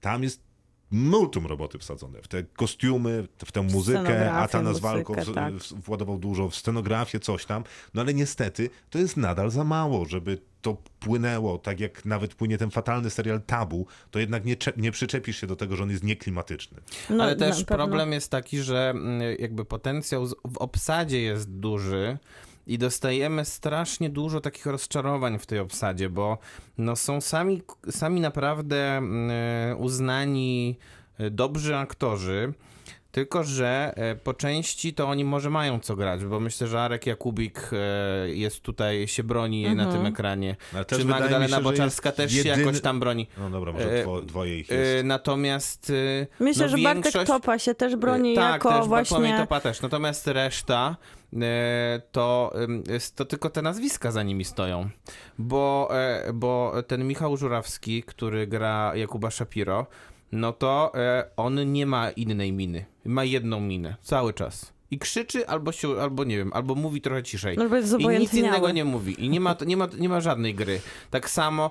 tam jest multum roboty wsadzone w te kostiumy, w tę muzykę, Atanas Walko tak. władował dużo w scenografię, coś tam, no ale niestety to jest nadal za mało, żeby to płynęło, tak jak nawet płynie ten fatalny serial Tabu, to jednak nie, nie przyczepisz się do tego, że on jest nieklimatyczny. No, Ale też problem jest taki, że mm, jakby potencjał w obsadzie jest duży. I dostajemy strasznie dużo takich rozczarowań w tej obsadzie, bo no są sami, sami naprawdę mm, uznani e, dobrzy aktorzy, tylko że e, po części to oni może mają co grać, bo myślę, że Arek Jakubik e, jest tutaj, się broni na Mhm. tym ekranie. Ale Czy Magdalena się, Boczarska też się jedyny- jakoś tam broni. No dobra, może E, dwo, dwoje ich jest. Natomiast Myślę, no że Bartek większość- Topa się też broni tak, jako też Bartłomiej właśnie... Topa też. Natomiast reszta to, to tylko te nazwiska za nimi stoją. Bo, bo ten Michał Żurawski, który gra Jakuba Shapiro, no to e, on nie ma innej miny. Ma jedną minę cały czas. I krzyczy albo się, albo nie wiem, albo mówi trochę ciszej. No bo jest I nic innego nie mówi. I nie ma, nie ma, nie ma żadnej gry. Tak samo,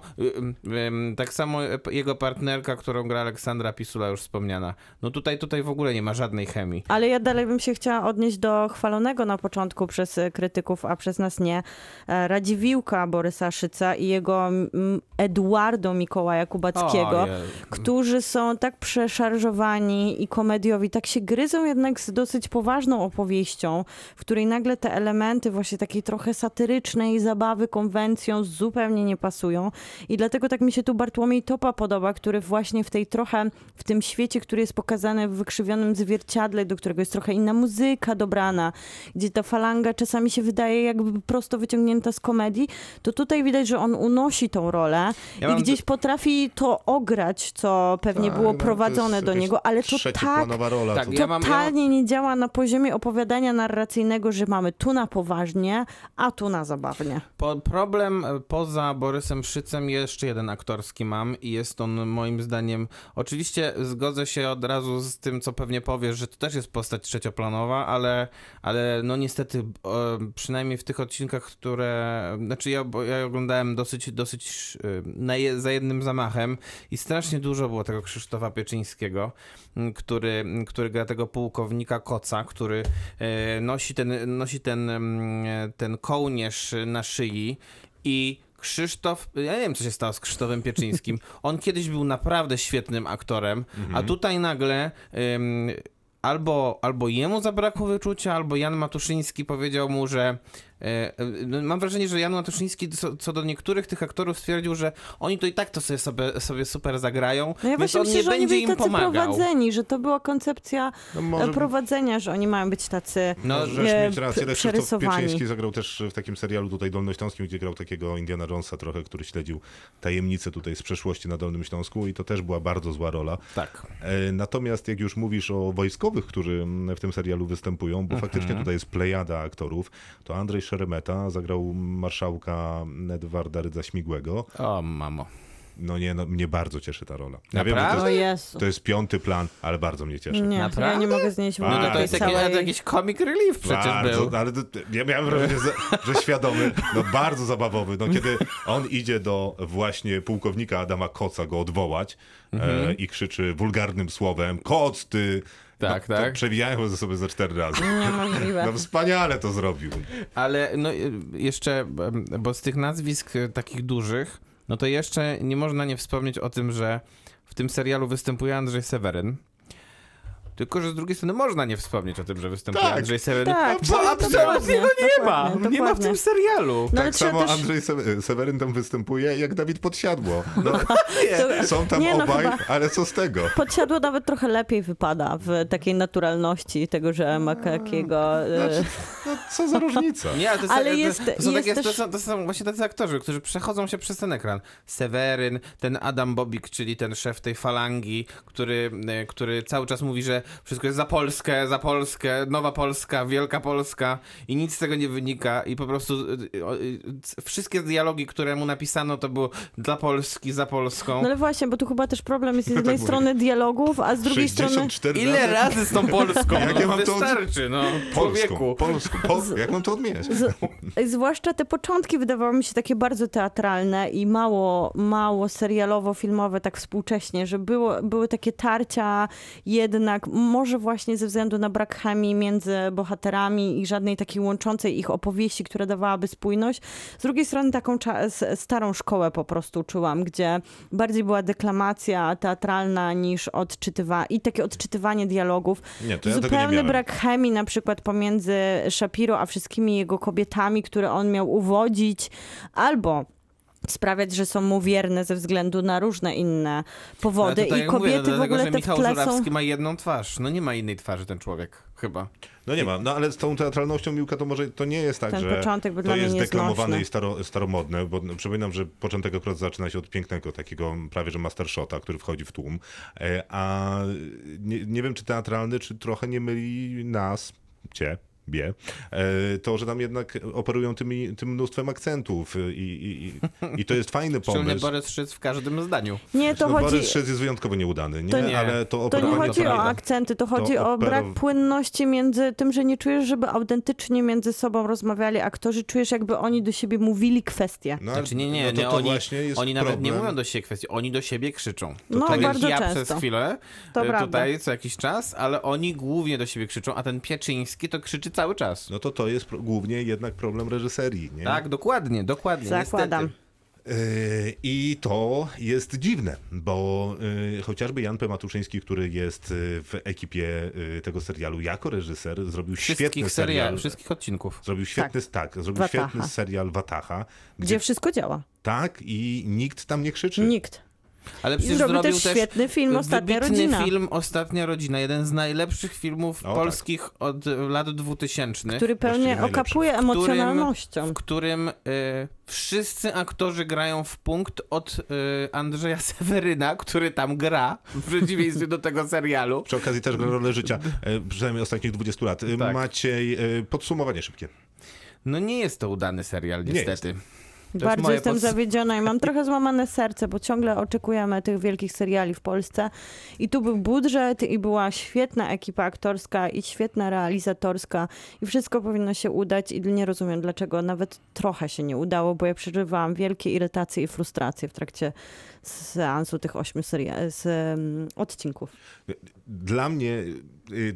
tak samo e, jego partnerka, którą gra Aleksandra Pisula, już wspomniana. No tutaj, tutaj w ogóle nie ma żadnej chemii. Ale ja dalej bym się chciała odnieść do chwalonego na początku przez e, krytyków, a przez nas nie, e, Radziwiłka Borysa Szyca i jego Eduardo Mikołaja Kubackiego, Ojej. którzy są tak przeszarżowani i komediowi, tak się gryzą jednak z dosyć poważną opowieścią, w której nagle te elementy właśnie takiej trochę satyrycznej zabawy konwencją zupełnie nie pasują. I dlatego tak mi się tu Bartłomiej Topa podoba, który właśnie w tej trochę, w tym świecie, który jest pokazany w wykrzywionym zwierciadle, do którego jest trochę inna muzyka dobrana, gdzie ta falanga czasami się wydaje jakby prosto wyciągnięta z komedii, to tutaj widać, że on unosi tą rolę Ja i mam gdzieś potrafi to ograć, co pewnie Tak, było no, to prowadzone do niego, ale to tak rola. Tak, to- ja mam- totalnie nie działa na poziomie opowiadania narracyjnego, że mamy tu na poważnie, a tu na zabawnie. Po, problem e, poza Borysem Szycem jeszcze jeden aktorski mam i jest on moim zdaniem, oczywiście zgodzę się od razu z tym, co pewnie powiesz, że to też jest postać trzecioplanowa, ale, ale no niestety przynajmniej w tych odcinkach, które, znaczy ja, ja oglądałem dosyć, dosyć e, je, za jednym zamachem i strasznie dużo było tego Krzysztofa Pieczyńskiego, który, który gra tego pułkownika Koca, który nosi ten, nosi ten, mm, ten kołnierz na szyi i Krzysztof, ja nie wiem co się stało z Krzysztofem Pieczyńskim. On kiedyś był naprawdę świetnym aktorem, a tutaj nagle albo, albo jemu zabrakło wyczucia, albo Jan Matuszyński powiedział mu, że E, e, Mam wrażenie, że Jan Matuszyński co, do niektórych tych aktorów stwierdził, że oni to i tak to sobie, sobie, sobie super zagrają, No ja więc on myślę, nie że oni będzie byli im tacy pomagał. prowadzeni, że to była koncepcja No e, może- prowadzenia, że oni mają być tacy No, Możesz e, mieć rację, ale Krzysztof. Pieczyński zagrał też w takim serialu tutaj Dolnośląskim, gdzie grał takiego Indiana Jonesa trochę, który śledził tajemnice tutaj z przeszłości na Dolnym Śląsku i to też była bardzo zła rola. Tak. E, Natomiast jak już mówisz o wojskowych, którzy w tym serialu występują, Mhm. bo faktycznie tutaj jest plejada aktorów, to Andrzej Szeremeta zagrał marszałka Edwarda Rydza Śmigłego. O, mamo. No nie, no, mnie bardzo cieszy ta rola. Ja Naprawdę? wiem, to jest, to jest piąty plan, ale bardzo mnie cieszy. Nie, ja Naprawdę? nie mogę znieść No No to, to jest całej... to jakiś comic relief przecież bardzo, był. ale to, ja miałem wrażenie, że, że świadomy, no bardzo zabawowy. No, kiedy on idzie do właśnie pułkownika Adama Koca go odwołać e, i krzyczy wulgarnym słowem Koc, ty! Tak, no, tak. To przewijają ze sobie ze cztery razy. Niemożliwe. No wspaniale to zrobił. Ale no y, jeszcze, bo z tych nazwisk y, takich dużych, no to jeszcze nie można nie wspomnieć o tym, że w tym serialu występuje Andrzej Seweryn. Tylko, że z drugiej strony można nie wspomnieć o tym, że występuje Tak. Andrzej Seweryn, Tak, bo absolutnie, absolutnie go nie ma. dokładnie, Nie ma w tym serialu. No tak samo też... Andrzej Se- Seweryn tam występuje, jak Dawid Podsiadło. No, To- są tam nie, no obaj, chyba- ale co z tego? Podsiadło nawet trochę lepiej wypada w takiej naturalności tego, że ma takiego... e, Znaczy, no, co za różnica? Nie, ale to, jest, Ale to, jest- to, są jest takie, to, też- są, to są właśnie tacy aktorzy, którzy przechodzą się przez ten ekran. Seweryn, ten Adam Bobik, czyli ten szef tej falangi, który, e, który cały czas mówi, że wszystko jest za Polskę, za Polskę, Nowa Polska, Wielka Polska i nic z tego nie wynika i po prostu o, e, c- wszystkie dialogi, które mu napisano, to było dla Polski, za Polską. No ale właśnie, bo tu chyba też problem jest z tak jednej mówię. strony dialogów, a z drugiej strony... 64 Ile razy? z tą Polską? Jak no, ja mam to od- wystarczy, no, Polską, polską, po, jak mam to odmieniać? Z, zwłaszcza te początki wydawały mi się takie bardzo teatralne i mało, mało serialowo-filmowe tak współcześnie, że było, były takie tarcia jednak, może właśnie ze względu na brak chemii między bohaterami i żadnej takiej łączącej ich opowieści, która dawałaby spójność. Z drugiej strony taką starą szkołę po prostu czułam, gdzie bardziej była deklamacja teatralna niż odczytywanie i takie odczytywanie dialogów. Nie, to ja Zupełny brak chemii na przykład pomiędzy Shapiro a wszystkimi jego kobietami, które on miał uwodzić, albo sprawiać, że są mu wierne ze względu na różne inne powody to tak i mówię, kobiety no, w ogóle że te Michał w tle są... Żurawski ma jedną twarz. No nie ma innej twarzy ten człowiek, chyba. No nie ma, no ale z tą teatralnością Miłka to może to nie jest tak, Ten że to dla mnie jest deklamowane i staro, staromodne, bo no, przypominam, że początek akurat zaczyna się od pięknego takiego prawie że mastershota, który wchodzi w tłum, e, a nie, nie wiem czy teatralny, czy trochę nie myli nas, cię, bie, e, to, że tam jednak operują tymi, tym mnóstwem akcentów i, i, i, i to jest fajny Szczególnie pomysł. Borys Szyc w każdym zdaniu. Nie, to no, chodzi... Borys Szyc jest wyjątkowo nieudany, nie? To nie. ale to To nie chodzi o prawda. akcenty, to chodzi o opero- brak płynności między tym, że nie czujesz, żeby autentycznie między sobą rozmawiali aktorzy, czujesz jakby oni do siebie mówili kwestie. No, Znaczy nie, nie, no to, nie, to oni, właśnie jest oni nawet nie problem. mówią do siebie kwestii, oni do siebie krzyczą. No, tak bardzo jak ja często. przez chwilę To e, prawda. tutaj co jakiś czas, ale oni głównie do siebie krzyczą, a ten Pieczyński to krzyczy cały czas. No to to jest pro, głównie jednak problem reżyserii, nie? Tak, dokładnie, dokładnie. Zakładam. Niestety. Yy, I to jest dziwne, bo yy, chociażby Jan P. Matuszyński, który jest yy, w ekipie tego serialu jako reżyser, zrobił świetny Wszystkich serial. seriali, wszystkich odcinków. Zrobił świetny, tak, zrobił Wataha. świetny serial Wataha, gdzie, Gdzie wszystko działa. tak i nikt tam nie krzyczy. Nikt. Ale przecież zrobił zrobił też świetny film Ostatnia rodzina. film Ostatnia rodzina, jeden z najlepszych filmów O, tak. polskich od e, lat 2000. Który pewnie okapuje w którym- emocjonalnością. w którym e, wszyscy aktorzy grają w punkt od e, Andrzeja Seweryna, który tam gra, w przeciwieństwie do tego serialu. Przy okazji też gra rolę życia, yy, przynajmniej ostatnich 20 lat. Yy, Tak. Maciej, yy, podsumowanie szybkie. No nie jest to udany serial, Nie niestety. Jest Bardzo jestem pods- zawiedziona i mam trochę złamane serce, bo ciągle oczekujemy tych wielkich seriali w Polsce. I tu był budżet, i była świetna ekipa aktorska, i świetna realizatorska, i wszystko powinno się udać. I nie rozumiem, dlaczego nawet trochę się nie udało, bo ja przeżywałam wielkie irytacje i frustracje w trakcie seansu tych ośmiu seria- z, um, odcinków. Dla mnie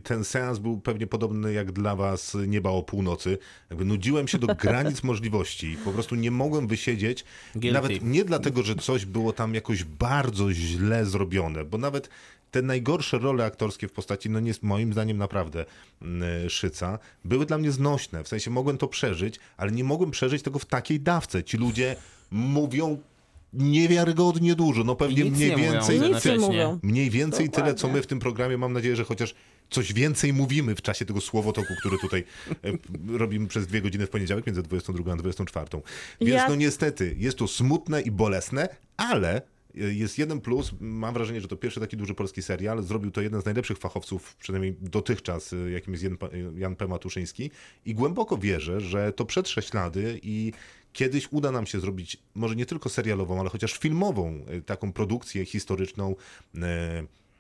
ten seans był pewnie podobny jak dla was Nieba o północy. Jakby nudziłem się do granic możliwości. Po prostu nie mogłem wysiedzieć. Guilty. Nawet nie dlatego, że coś było tam jakoś bardzo źle zrobione, bo nawet te najgorsze role aktorskie w postaci, no nie, moim zdaniem naprawdę mm, Szyca, były dla mnie znośne. W sensie mogłem to przeżyć, ale nie mogłem przeżyć tego w takiej dawce. Ci ludzie mówią niewiarygodnie dużo, no pewnie Nic mniej nie więcej... Mówią. Mniej więcej tyle, co my w tym programie. Mam nadzieję, że chociaż coś więcej mówimy w czasie tego słowotoku, który tutaj e, robimy przez dwie godziny w poniedziałek między 22 a 24. Więc Ja- no niestety jest to smutne i bolesne, ale e, jest jeden plus. Mam wrażenie, że to pierwszy taki duży polski serial. Zrobił to jeden z najlepszych fachowców, przynajmniej dotychczas, e, jakim jest Jan, P. Matuszyński. I głęboko wierzę, że to przetrze ślady i kiedyś uda nam się zrobić może nie tylko serialową, ale chociaż filmową taką produkcję historyczną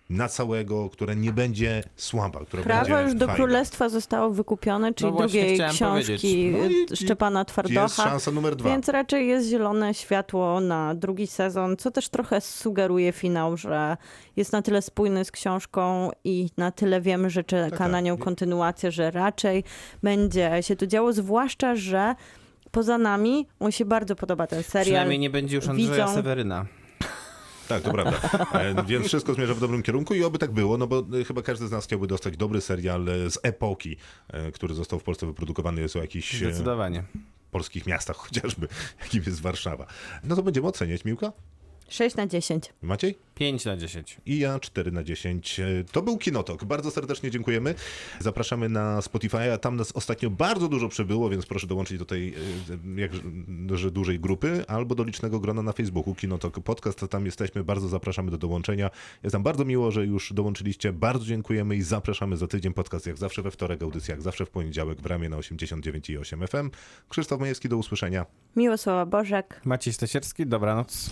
na całego, która nie będzie słaba, która Prawo będzie już do fajna. królestwa zostało wykupione, czyli No właśnie drugiej chciałem książki powiedzieć. No i- Szczepana Twardocha. Jest szansa numer dwa. Więc raczej jest zielone światło na drugi sezon, co też trochę sugeruje finał, że jest na tyle spójny z książką i na tyle wiemy, że czeka tak. na nią kontynuację, że raczej będzie się to działo, zwłaszcza, że poza nami on się bardzo podoba ten serial. Przynajmniej nie będzie już Andrzeja Widzą- Seweryna. Tak, to prawda. E, Więc wszystko zmierza w dobrym kierunku i oby tak było, no bo e, chyba każdy z nas chciałby dostać dobry serial e, z epoki, który został w Polsce wyprodukowany jest o jakichś e, Zdecydowanie. polskich miastach chociażby, jakim jest Warszawa. No to będziemy oceniać, Miłka? 6 na 10. Maciej? 5 na 10. I ja 4 na 10. E, To był Kinotok. Bardzo serdecznie dziękujemy. Zapraszamy na Spotify, a tam nas ostatnio bardzo dużo przybyło, więc proszę dołączyć do tej e, jakże dużej grupy albo do licznego grona na Facebooku Kinotok Podcast. Tam jesteśmy. Bardzo zapraszamy do dołączenia. Jest nam bardzo miło, że już dołączyliście. Bardzo dziękujemy i zapraszamy za tydzień. Podcast jak zawsze we wtorek, audycja jak zawsze w poniedziałek w ramie na 89,8 FM. Krzysztof Majewski, do usłyszenia. Miłosława Bożek. Maciej Stasierski, dobranoc.